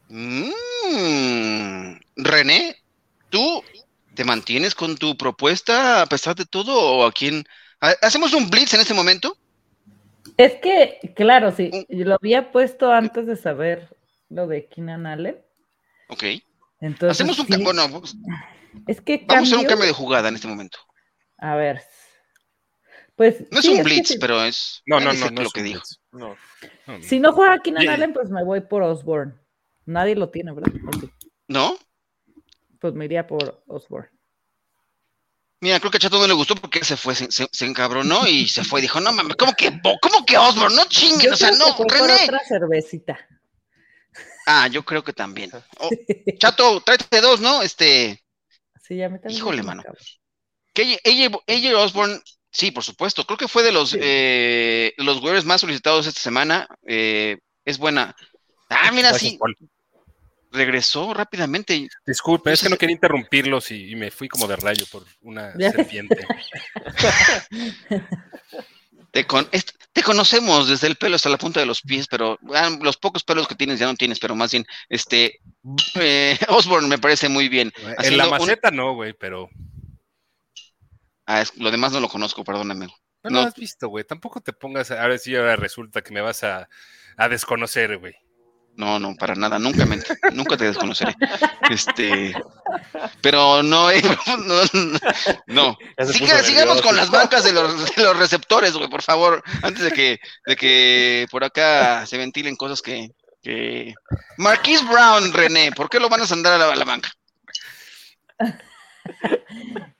Mm, René, ¿tú te mantienes con tu propuesta a pesar de todo o a quién? ¿Ha- ¿Hacemos un blitz en este momento? Es que, claro, sí, yo lo había puesto antes de saber lo de Keenan Allen. Ok. Entonces, Hacemos un sí. Bueno, es que a hacer un cambio- de jugada en este momento. A ver. Pues No es un blitz, pero es. No, no, es no, lo no es que dijo. blitz. No. No, no. Si no juega Keenan Yeah. Allen, pues me voy por Osborne. Nadie lo tiene, ¿verdad? ¿No? Pues me iría por Osborne. Mira, creo que a Chato no le gustó porque se fue, se, se- se encabronó y se fue. Dijo, no mames, ¿cómo que, cómo que Osborne? No chinguen, Yo o sea, no, René. otra cervecita. Ah, yo creo que también. [LAUGHS] Oh, Chato, tráete dos, ¿no? Este, Sí, a mí también Híjole, mano. que ella, Osborne, sí, por supuesto. Creo que fue de los, Sí. eh, los waivers más solicitados esta semana. Eh, es buena. Ah, mira, Gracias, sí, Paul. regresó rápidamente. Disculpe, es que no quería interrumpirlos y, y me fui como de rayo por una [LAUGHS] Ya. serpiente. [LAUGHS] Te, con- te conocemos desde el pelo hasta la punta de los pies, pero ah, los pocos pelos que tienes ya no tienes, pero más bien, este, eh, [LAUGHS] Osborne me parece muy bien. en Haciendo la un- maceta no, güey, pero Ah, es- lo demás no lo conozco, perdóname. no, No. lo has visto, güey. Tampoco te pongas, ahora sí, ahora resulta que me vas a, a desconocer, güey. No, no, para nada, nunca me, nunca te desconoceré. [LAUGHS] Este, pero no, [LAUGHS] eh, no, no. Siga- sigamos con las bancas de los, de los receptores, güey, por favor, antes de que, de que por acá se ventilen cosas que, que... Marquise Brown, René, ¿por qué lo van a mandar a la, a la banca? [LAUGHS]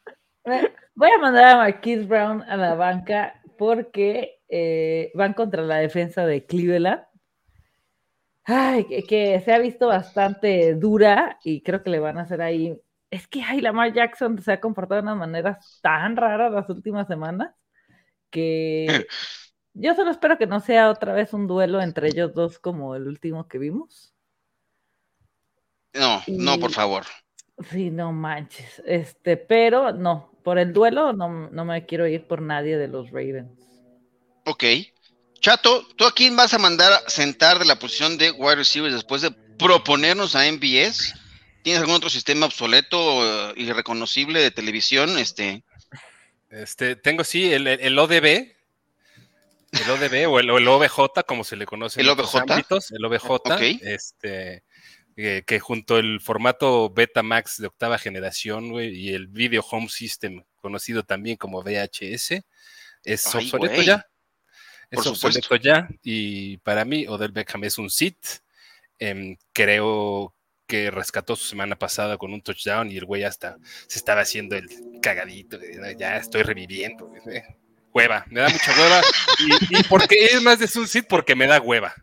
Voy a mandar a Marquise Brown a la banca porque eh, van contra la defensa de Cleveland. Ay, que, que se ha visto bastante dura y creo que le van a hacer ahí. Es que ay, Lamar Jackson se ha comportado de unas maneras tan raras las últimas semanas que [LAUGHS] yo solo espero que no sea otra vez un duelo entre ellos dos como el último que vimos. No, no, por favor. Sí, no manches. Este, pero no, por el duelo no, no me quiero ir por nadie de los Ravens. Ok. Chato, ¿tú a quién vas a mandar a sentar de la posición de wide receivers después de proponernos a MBS? ¿Tienes algún otro sistema obsoleto, y irreconocible de televisión? Este, Este, tengo sí el, el ODB, el ODB o el, OBJ, como se le conoce en ¿El otros OBJ? ámbitos, el OBJ, este, eh, que junto el formato Betamax de octava generación, güey, y el Video Home System, conocido también como VHS, es Ay, obsoleto ya. Es Por supuesto. obsoleto ya, y para mí Odell Beckham es un sit. Em, creo que rescató su semana pasada con un touchdown y el güey hasta se estaba haciendo el cagadito. de, "No, Ya estoy reviviendo. eh". Hueva, me da mucha hueva. Y, y porque es más de un sit porque me da hueva.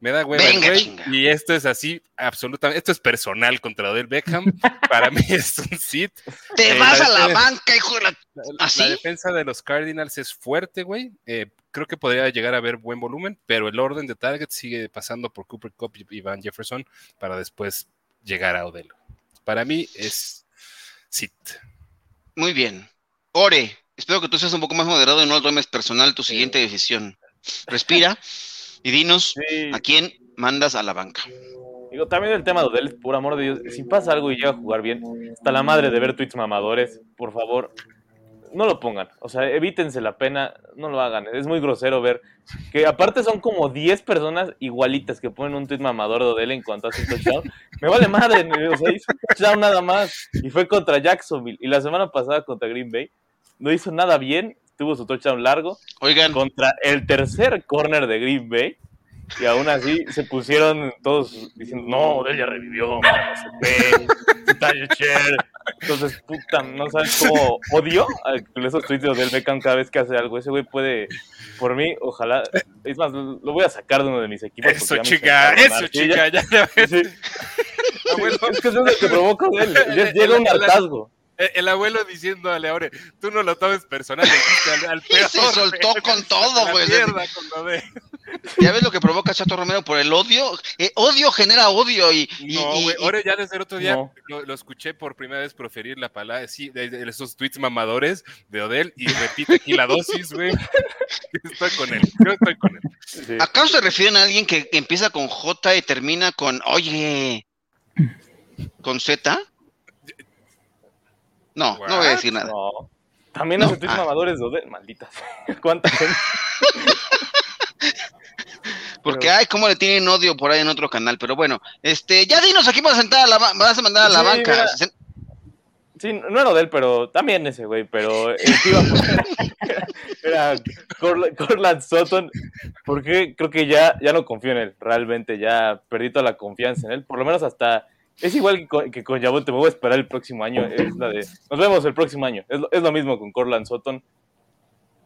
Me da hueva el güey. Y esto es así, absolutamente. Esto es personal contra Odell Beckham. Para mí [LAUGHS] es un sit. ¡Te Eh, vas la a la banca, hijo de la... La, defensa de los Cardinals es fuerte, güey. Eh, creo que podría llegar a haber buen volumen, pero el orden de targets sigue pasando por Cooper Cup y Van Jefferson para después llegar a Odell. Para mí es sit. Muy bien. Ore, espero que tú seas un poco más moderado y no lo tomes personal tu siguiente decisión. Respira y dinos [LAUGHS] Sí. a quién mandas a la banca. Digo, también el tema de Odell, por amor de Dios, si pasa algo y llega a jugar bien, está la madre de ver tweets mamadores, por favor, no lo pongan. O sea, evítense la pena, no lo hagan. Es muy grosero ver que aparte son como 10 personas igualitas que ponen un tweet mamador de Odell en cuanto hace un touchdown. Me vale madre, o sea, hizo un touchdown nada más. Y fue contra Jacksonville. Y la semana pasada contra Green Bay, no hizo nada bien, tuvo su touchdown largo Oigan, contra el tercer corner de Green Bay. Y aún así se pusieron todos diciendo, no, Odell ya revivió, no [LAUGHS] Tyler Entonces, puta, no sabes cómo odio a esos tweets de Odell Beckham cada vez que hace algo. Ese güey puede, por mí, ojalá, es más, lo voy a sacar de uno de mis equipos. Eso, ya chica, eso, ya- chica. Ya, ya ves. sí. Es que eso es lo que provoca Odell, ya llega un [LAUGHS] hartazgo. El, el abuelo diciendo a Leore, tú no lo tomes personal, le dijiste al, al [LAUGHS] Y peor, se soltó güey. [LAUGHS] con todo, güey. [LAUGHS] Ya ves lo que provoca Chato Romero por el odio. Eh, odio genera odio y, y- No, y- güey, y- ahora ya desde el otro día No. lo, lo escuché por primera vez proferir la palabra, sí, de, de esos tweets mamadores de Odell y repite aquí la dosis, güey. Estoy con él, yo estoy con él. Sí. ¿Acaso se refieren a alguien que, que empieza con J y termina con oye? ¿Con Z? No, no voy a decir nada. No. También No, ah. mamadores de malditas. [LAUGHS] ¿Cuánta gente? [LAUGHS] Porque, ay, cómo le tienen odio por ahí en otro canal. Pero bueno, este, ya dinos aquí vas a sentar a la vas a mandar a la Sí, banca. mira. Sí, no era Odell, pero también ese güey, pero el que iba a poner [LAUGHS] era Corla- Cortland Sutton, porque creo que ya, ya no confío en él, realmente ya perdí toda la confianza en él, por lo menos hasta, es igual que con, que con Yabonte, me voy a esperar el próximo año, es la de, nos vemos el próximo año, es lo, es lo mismo con Cortland Sutton,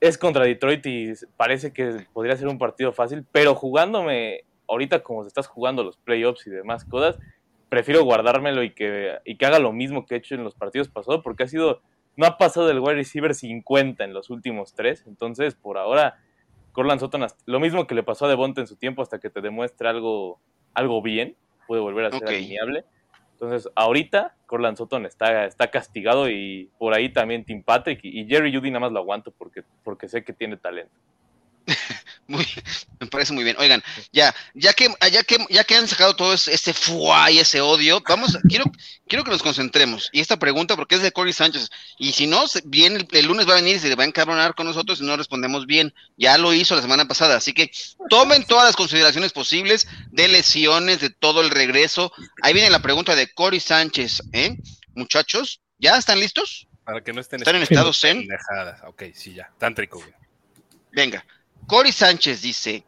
es contra Detroit y parece que podría ser un partido fácil, pero jugándome ahorita como se estás jugando los playoffs y demás cosas, prefiero guardármelo y que, y que haga lo mismo que he hecho en los partidos pasados, porque ha sido, no ha pasado del wide receiver 50 en los últimos tres, entonces por ahora, Corland Sutton, lo mismo que le pasó a Devonta en su tiempo, hasta que te demuestre algo, algo bien, puede volver a ser alineable. Entonces, ahorita, Corland Sutton está, está castigado y por ahí también Tim Patrick y, y Jerry Judy nada más lo aguanto porque, porque sé que tiene talento. [LAUGHS] Muy, me parece muy bien. Oigan, ya, ya que, ya que, ya que han sacado todo ese, ese fuá y ese odio, vamos, quiero, quiero que nos concentremos. Y esta pregunta, porque es de Cory Sánchez, y si no, bien, el, el lunes va a venir y se va a encabronar con nosotros y no respondemos bien. Ya lo hizo la semana pasada, así que tomen todas las consideraciones posibles de lesiones, de todo el regreso. Ahí viene la pregunta de Cory Sánchez, ¿eh? Muchachos, ¿ya están listos? Para que no estén ¿Están en estado zen? pendejadas. Ok, sí, ya. Tántrico, güey. Venga, Cory Sánchez dice,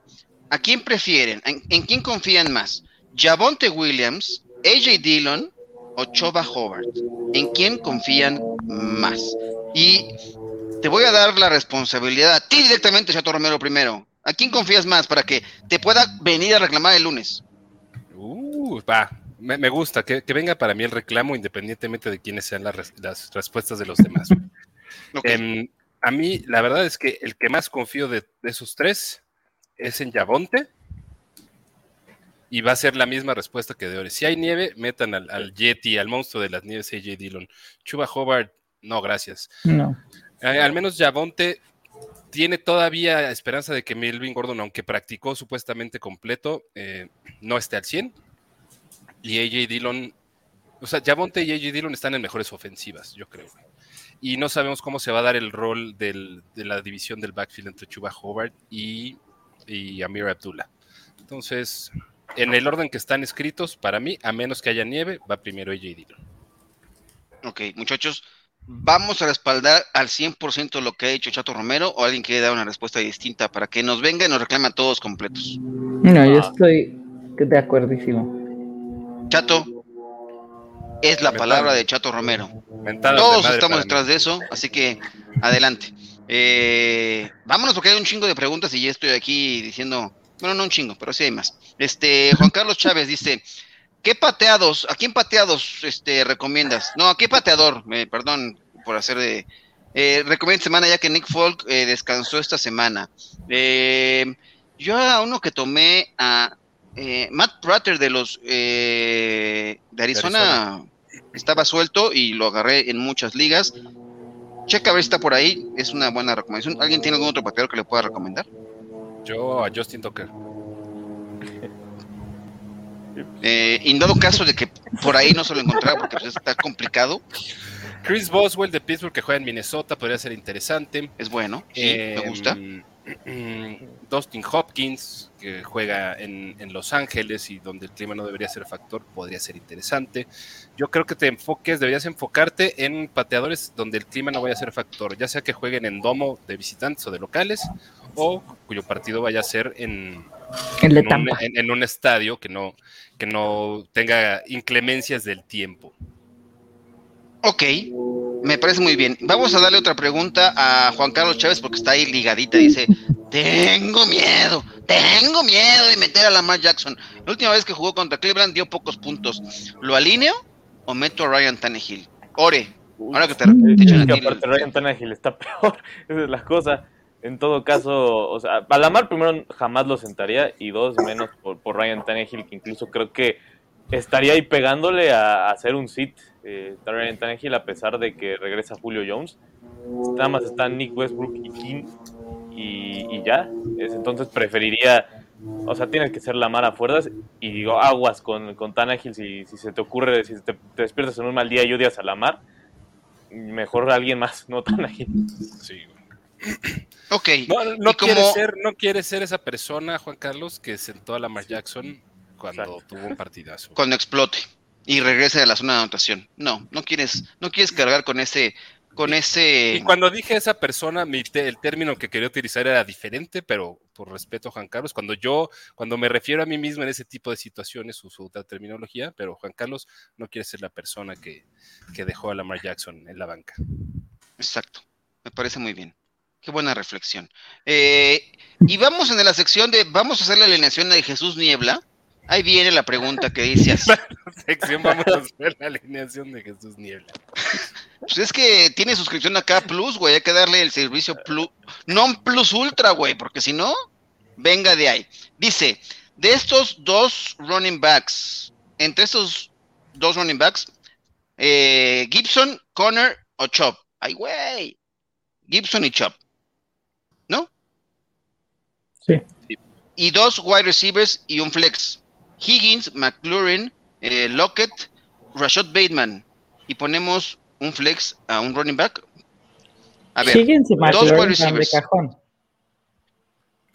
¿a quién prefieren? ¿En, en quién confían más? ¿Javonte Williams, AJ Dillon o Choba Hobart? ¿En quién confían más? Y te voy a dar la responsabilidad a ti directamente, Chato Romero, primero. ¿A quién confías más para que te pueda venir a reclamar el lunes? Uh, va. Me, me gusta que, que venga para mí el reclamo independientemente de quiénes sean las, res- las respuestas de los demás. Em, a mí, la verdad es que el que más confío de, de esos tres es en Yavonte. Y va a ser la misma respuesta que de Ore. Si hay nieve, metan al, al Yeti, al monstruo de las nieves, AJ Dillon. Chuba Hobart, no, gracias. No. Eh, al menos Yavonte tiene todavía esperanza de que Melvin Gordon, aunque practicó supuestamente completo, eh, no esté al 100. Y AJ Dillon, o sea, Yavonte y AJ Dillon están en mejores ofensivas, yo creo. Y no sabemos cómo se va a dar el rol del- de la división del backfield entre Chuba Hobart y, y Amir Abdullah. Entonces, en el orden que están escritos, para mí, a menos que haya nieve, va primero AJ Dillon. ok, muchachos, ¿vamos a respaldar al 100% lo que ha hecho Chato Romero o alguien quiere dar una respuesta distinta para que nos venga y nos reclame a todos completos? No, yo Ah. estoy de acuerdísimo. Chato, es la palabra de Chato Romero. Todos estamos mí. detrás de eso, así que adelante. Eh, vámonos porque hay un chingo de preguntas y ya estoy aquí diciendo, bueno, no un chingo, pero sí hay más. Este, Juan Carlos Chávez dice, ¿qué pateados, a quién pateados este, recomiendas? No, ¿a qué pateador? Eh, perdón por hacer de... Eh, recomiendo semana ya que Nick Folk eh, descansó esta semana. Yo a uno que tomé a eh, Matt Prater de los eh, de Arizona, estaba suelto y lo agarré en muchas ligas. Checa a ver si está por ahí, es una buena recomendación. ¿Alguien tiene algún otro pateador que le pueda recomendar? Yo a Justin Tucker. Eh, en dado caso de que por ahí no se lo encontrara porque pues, está complicado, Chris Boswell de Pittsburgh que juega en Minnesota podría ser interesante. es bueno, sí, Eh, me gusta. Dustin Hopkins, que juega en, en Los Ángeles y donde el clima no debería ser factor, podría ser interesante. Yo creo que te enfoques, deberías enfocarte en pateadores donde el clima no vaya a ser factor, ya sea que jueguen en domo de visitantes o de locales, o cuyo partido vaya a ser en, en un, en- en un estadio que no, que no tenga inclemencias del tiempo. Ok, me parece muy bien. Vamos a darle otra pregunta a Juan Carlos Chávez porque está ahí ligadita. Dice, tengo miedo, tengo miedo de meter a Lamar Jackson. La última vez que jugó contra Cleveland dio pocos puntos. ¿Lo alineo o meto a Ryan Tannehill? Ore, Ahora que te, te echan a ti aparte Ryan Tannehill está [LAUGHS] peor, esa es la cosa. En todo caso, o sea, a Lamar primero jamás lo sentaría y dos, menos por, por Ryan Tannehill, que incluso creo que estaría ahí pegándole a, a hacer un sit. Eh, Tannehill a pesar de que regresa Julio Jones. Nada más están Nick Westbrook y King y, y ya. Es- entonces preferiría, o sea, tienes que ser Lamar a fuerzas y digo, aguas con, con Tannehill si, si se te ocurre, si te, te despiertas en un mal día y odias a Lamar mejor alguien más, no tan ahí. Sí. Ok. No, no como- quiere ser, no quiere ser esa persona, Juan Carlos, que sentó a Lamar Jackson cuando Exacto. tuvo un partidazo. cuando explote y regrese a la zona de anotación. No, no quieres, no quieres cargar con ese, con ese. Y cuando dije esa persona, mi te- el término que quería utilizar era diferente, pero por respeto a Juan Carlos, cuando yo, cuando me refiero a mí mismo en ese tipo de situaciones, uso otra terminología, pero Juan Carlos no quiere ser la persona que, que dejó a Lamar Jackson en la banca. Exacto. Me parece muy bien. Qué buena reflexión. Eh, y vamos en la sección de vamos a hacer la alineación de Jesús Niebla. Ahí viene la pregunta que dice así. [LAUGHS] Sección, vamos a hacer la alineación de Jesús Niebla. Pues es que tiene suscripción acá Plus, güey. Hay que darle el servicio Plus. Non Plus Ultra, güey, porque si no, venga de ahí. Dice, de estos dos running backs, entre estos dos running backs, eh, Gibson, Connor o Chop. Ay, güey. Gibson y Chop. ¿No? Sí. Y dos wide receivers y un flex. Higgins, McLaurin, eh, Lockett, Rashad Bateman. Y ponemos un flex a un running back. A ver, Higgins y dos wide van de receivers. cajón.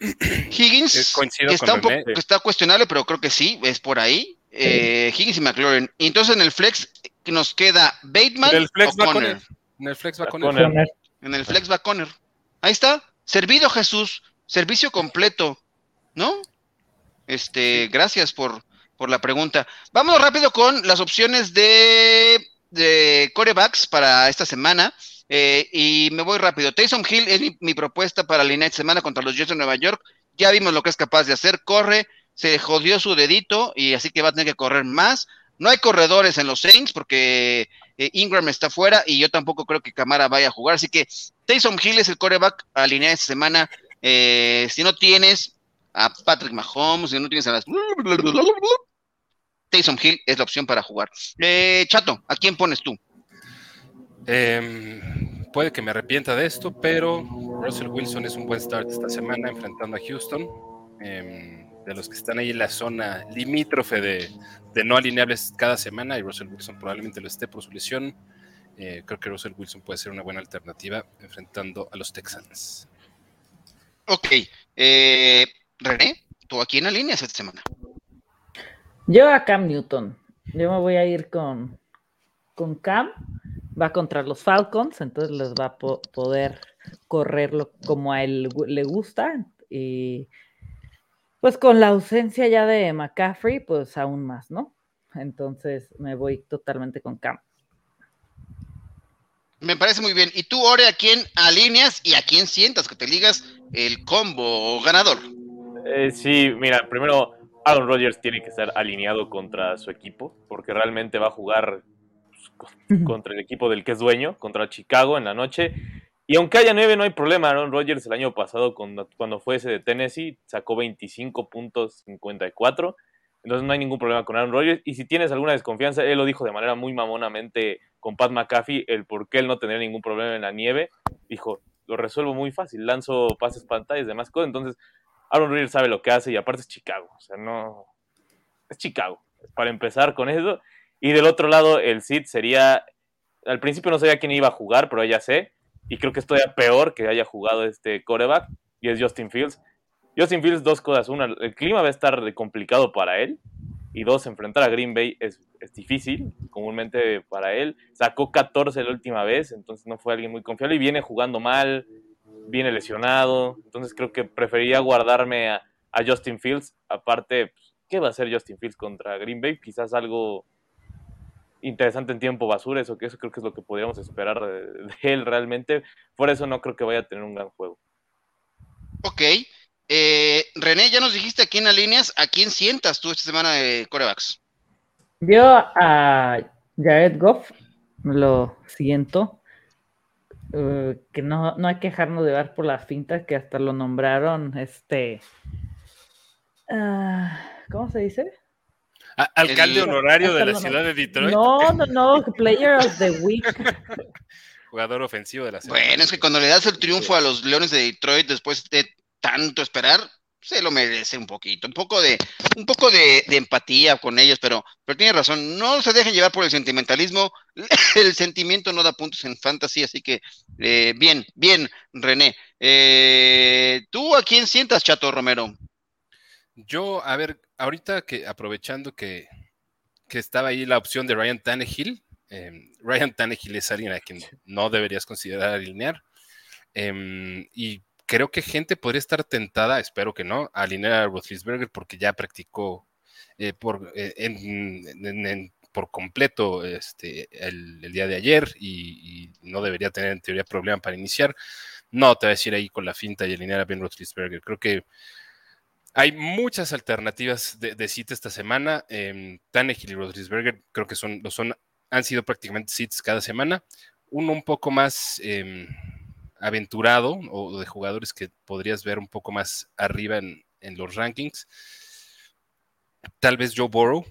Higgins Eh, que está, con un poco, René. que está cuestionable, pero creo que sí, es por ahí. Eh, Higgins y McLaurin. Y entonces en el flex que nos queda Bateman el flex o con Conner. En el flex va. Conner. En el flex va Conner. Ahí está. Servido Jesús. Servicio completo. ¿No? Este, gracias por, por la pregunta. Vamos rápido con las opciones de, de corebacks para esta semana. Eh, y me voy rápido. Taysom Hill es mi, mi propuesta para la de semana contra los Jets de Nueva York. Ya vimos lo que es capaz de hacer. Corre, se jodió su dedito y así que va a tener que correr más. No hay corredores en los Saints porque eh, Ingram está fuera y yo tampoco creo que Camara vaya a jugar. Así que Taysom Hill es el coreback a alinear esta semana. Eh, si no tienes a Patrick Mahomes, si no tienes a las... Taysom Hill es la opción para jugar. Eh, Chato, ¿a quién pones tú? Em, puede que me arrepienta de esto, pero Russell Wilson es un buen start esta semana enfrentando a Houston. Em, de los que están ahí en la zona limítrofe de, de no alineables cada semana, y Russell Wilson probablemente lo esté por su lesión. Eh, creo que Russell Wilson puede ser una buena alternativa enfrentando a los Texans. Ok. Eh, René, ¿tú a quién alineas esta semana? Yo a Cam Newton. Yo me voy a ir con, con Cam. Va contra los Falcons, entonces les va a po- poder correrlo como a él le gusta. Y pues con la ausencia ya de McCaffrey, pues aún más, ¿no? Entonces me voy totalmente con Cam. Me parece muy bien. ¿Y tú, Ore, a quién alineas y a quién sientas que te ligas el combo ganador? Eh, sí, mira, primero Aaron Rodgers tiene que estar alineado contra su equipo, porque realmente va a jugar pues, con- [LAUGHS] contra el equipo del que es dueño, contra Chicago en la noche. Y aunque haya nueve, no hay problema. Aaron Rodgers el año pasado, cuando, cuando fue ese de Tennessee, sacó 25 puntos 54. Entonces no hay ningún problema con Aaron Rodgers. Y si tienes alguna desconfianza, él lo dijo de manera muy mamonamente con Pat McAfee, el por qué él no tendría ningún problema en la nieve. Dijo, lo resuelvo muy fácil, lanzo pases pantallas, demás cosas. Entonces, Aaron Rodgers sabe lo que hace y aparte es Chicago. O sea, no... Es Chicago. Para empezar con eso. Y del otro lado, el Sid sería... Al principio no sabía quién iba a jugar, pero ya sé. Y creo que es todavía peor que haya jugado este coreback. Y es Justin Fields. Justin Fields, dos cosas. Una, el clima va a estar complicado para él. Y dos, enfrentar a Green Bay es, es difícil, comúnmente para él. Sacó 14 la última vez, entonces no fue alguien muy confiable. Y viene jugando mal, viene lesionado. Entonces creo que preferiría guardarme a, a Justin Fields. Aparte, pues, ¿qué va a hacer Justin Fields contra Green Bay? Quizás algo interesante en tiempo basura, eso, que eso creo que es lo que podríamos esperar de, de él realmente. Por eso no creo que vaya a tener un gran juego. Ok. Eh, René, ya nos dijiste a quién alineas, a quién sientas tú esta semana de corebacks. Yo a Jared Goff lo siento. Eh, que no, no hay que dejarnos de ver por las fintas que hasta lo nombraron este. ah, ¿Cómo se dice? A- alcalde El- honorario de la ciudad de Detroit, No, no, no, [LAUGHS] Player of the Week. [LAUGHS] jugador ofensivo de la semana. Bueno, es que cuando le das el triunfo a los Leones de Detroit después de tanto esperar, se lo merece un poquito, un poco de, un poco de, empatía con ellos, pero, pero tiene razón, no se dejen llevar por el sentimentalismo, [LAUGHS] el sentimiento no da puntos en fantasy, así que eh, bien, bien, René. Eh, ¿Tú a quién sientas, Chato Romero? Yo, a ver, ahorita que aprovechando que, que estaba ahí la opción de Ryan Tannehill, eh, Ryan Tannehill es alguien a quien no deberías considerar alinear. em, y creo que gente podría estar tentada, espero que no, a alinear a Roethlisberger porque ya practicó eh, por, eh, en- en- en- por completo este, el, el día de ayer y, y no debería tener en teoría problema para iniciar. No, te voy a decir ahí con la finta y alinear a Ben Roethlisberger. Creo que hay muchas alternativas de, de cita esta semana. Eh, Tannehill y Rodríguez creo que son, lo son, han sido prácticamente sits cada semana. Uno un poco más eh, aventurado o de jugadores que podrías ver un poco más arriba en, en los rankings. Tal vez Joe Burrow,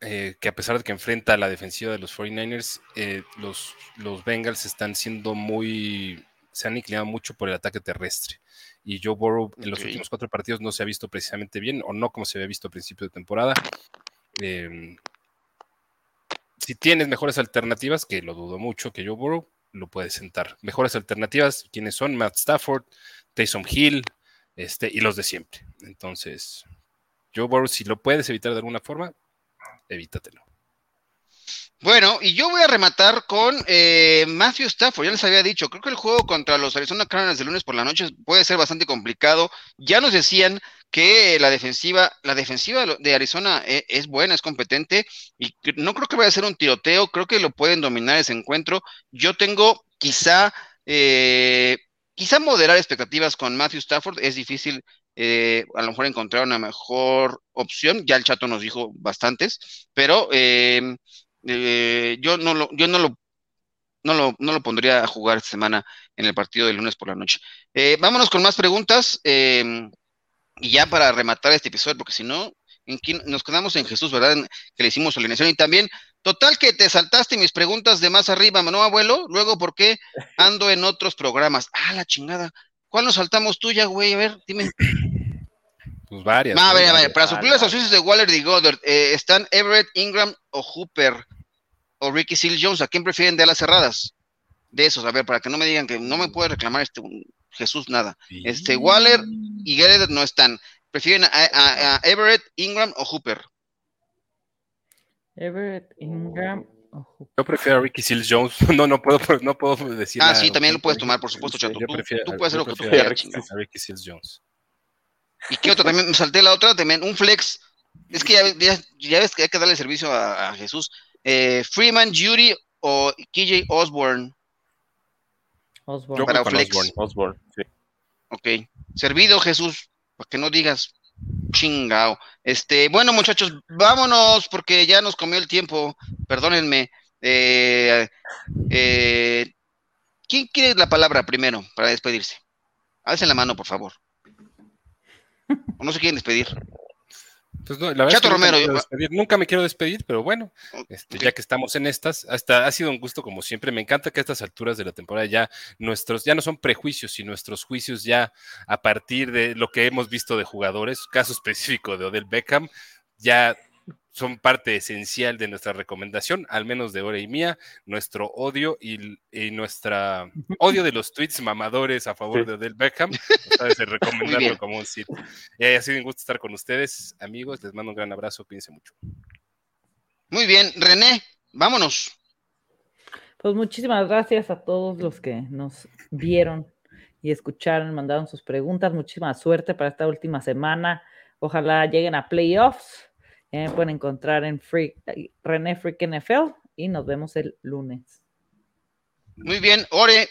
eh, que a pesar de que enfrenta a la defensiva de los 49ers, eh, los, los Bengals están siendo muy, se han inclinado mucho por el ataque terrestre. Y Joe Burrow en los últimos cuatro partidos no se ha visto precisamente bien, o no como se había visto a principio de temporada. Eh, si tienes mejores alternativas, que lo dudo mucho que Joe Burrow, lo puedes sentar. Mejores alternativas, ¿quiénes son? Matt Stafford, Taysom Hill, este, y los de siempre. Entonces, Joe Burrow, si lo puedes evitar de alguna forma, evítatelo. Bueno, y yo voy a rematar con eh, Matthew Stafford, ya les había dicho, creo que el juego contra los Arizona Cardinals de lunes por la noche puede ser bastante complicado. Ya nos decían que la defensiva, la defensiva de Arizona e- es, buena, es competente, y no creo que vaya a ser un tiroteo, creo que lo pueden dominar ese encuentro. Yo tengo quizá, eh, quizá moderar expectativas con Matthew Stafford, es difícil eh, a lo mejor encontrar una mejor opción, ya el chato nos dijo bastantes, pero... em, eh, yo no lo, yo no lo, no lo, no lo pondría a jugar esta semana en el partido del lunes por la noche. Eh, vámonos con más preguntas eh, y ya para rematar este episodio, porque si no, en quién- nos quedamos en Jesús, ¿verdad? Que le hicimos alineación y también, total que te saltaste mis preguntas de más arriba, ¿no, abuelo? Luego, ¿por qué ando en otros programas? Ah, la chingada. ¿Cuál nos saltamos tuya, güey? A ver, dime. Pues varias. A ¿no? ver, a ver, Varias. para suplir las ausencias de Waller y Goddard, eh, ¿están Everett, Ingram o Hooper o Ricky Seal Jones? ¿A quién prefieren de alas cerradas? De esos, a ver, para que no me digan que no me puede reclamar este un- Jesús nada. Este, Waller y Goddard no están. ¿Prefieren a, a- a Everett, Ingram o Hooper? Everett Ingram. ojo. Yo prefiero a Ricky Seals Jones. [LAUGHS] No, no puedo, no puedo decir. Ah, sí, también lo puedes tomar, por supuesto, Chato. yo Tú, prefiero- tú puedes hacer lo que tú quieras, Ricky- chingado. a Ricky Seals Jones. ¿Y qué otro? También me salté la otra, también un flex. Es que ya, ves- ya, ya ves que hay que darle servicio a, a Jesús. Eh, Freeman, Judy o KJ Osborne. Osborne. Yo Para flex. Osborne. Osborne, sí. Ok. Servido, Jesús, para que no digas chingao. Este, bueno, muchachos, vámonos porque ya nos comió el tiempo. Perdónenme. Eh, eh, ¿Quién quiere la palabra primero para despedirse? Alcen la mano, por favor. ¿O no se quieren despedir? Pues no, la verdad Chato es que nunca, Romero, me quiero yo- despedir, nunca me quiero despedir, pero bueno, este, ya que estamos en estas, hasta ha sido un gusto como siempre. Me encanta que a estas alturas de la temporada ya nuestros, ya no son prejuicios y nuestros juicios ya a partir de lo que hemos visto de jugadores, caso específico de Odell Beckham, ya son parte esencial de nuestra recomendación, al menos de Ore y mía, nuestro odio y, y nuestra odio de los tweets mamadores a favor Sí. de Odell Beckham, [LAUGHS] sabes, recomendarlo como un sitio. Y ha sido un gusto estar con ustedes, amigos. Les mando un gran abrazo. Cuídense mucho. Muy bien, René, vámonos. Pues muchísimas gracias a todos los que nos vieron y escucharon, mandaron sus preguntas. Muchísima suerte para esta última semana. Ojalá lleguen a playoffs. Ya me pueden encontrar en Free, René Freak NFL y nos vemos el lunes. Muy bien, Ore,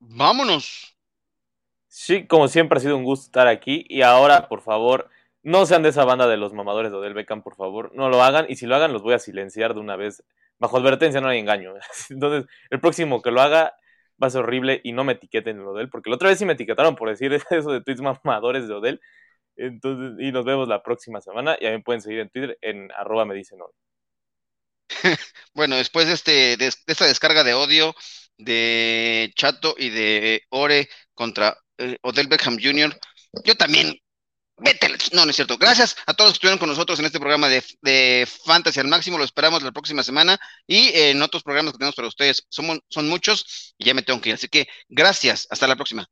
vámonos. Sí, como siempre ha sido un gusto estar aquí. Y ahora, por favor, no sean de esa banda de los mamadores de Odell Beckham, por favor. No lo hagan. Y si lo hagan, los voy a silenciar de una vez bajo advertencia no hay engaño. [LAUGHS] Entonces, el próximo que lo haga va a ser horrible y no me etiqueten en Odell, porque la otra vez sí me etiquetaron por decir [LAUGHS] eso de tweets mamadores de Odell. Entonces, y nos vemos la próxima semana. Y mí pueden seguir en Twitter en arroba me dicen hoy. [LAUGHS] bueno, después de, este, de esta descarga de odio de Chato y de Ore contra eh, Odell Beckham Jr., yo también Vete, no, no es cierto. Gracias a todos los que estuvieron con nosotros en este programa de, de Fantasy al máximo. Lo esperamos la próxima semana y en otros programas que tenemos para ustedes. Somos, son muchos y ya me tengo que ir. Así que gracias. Hasta la próxima.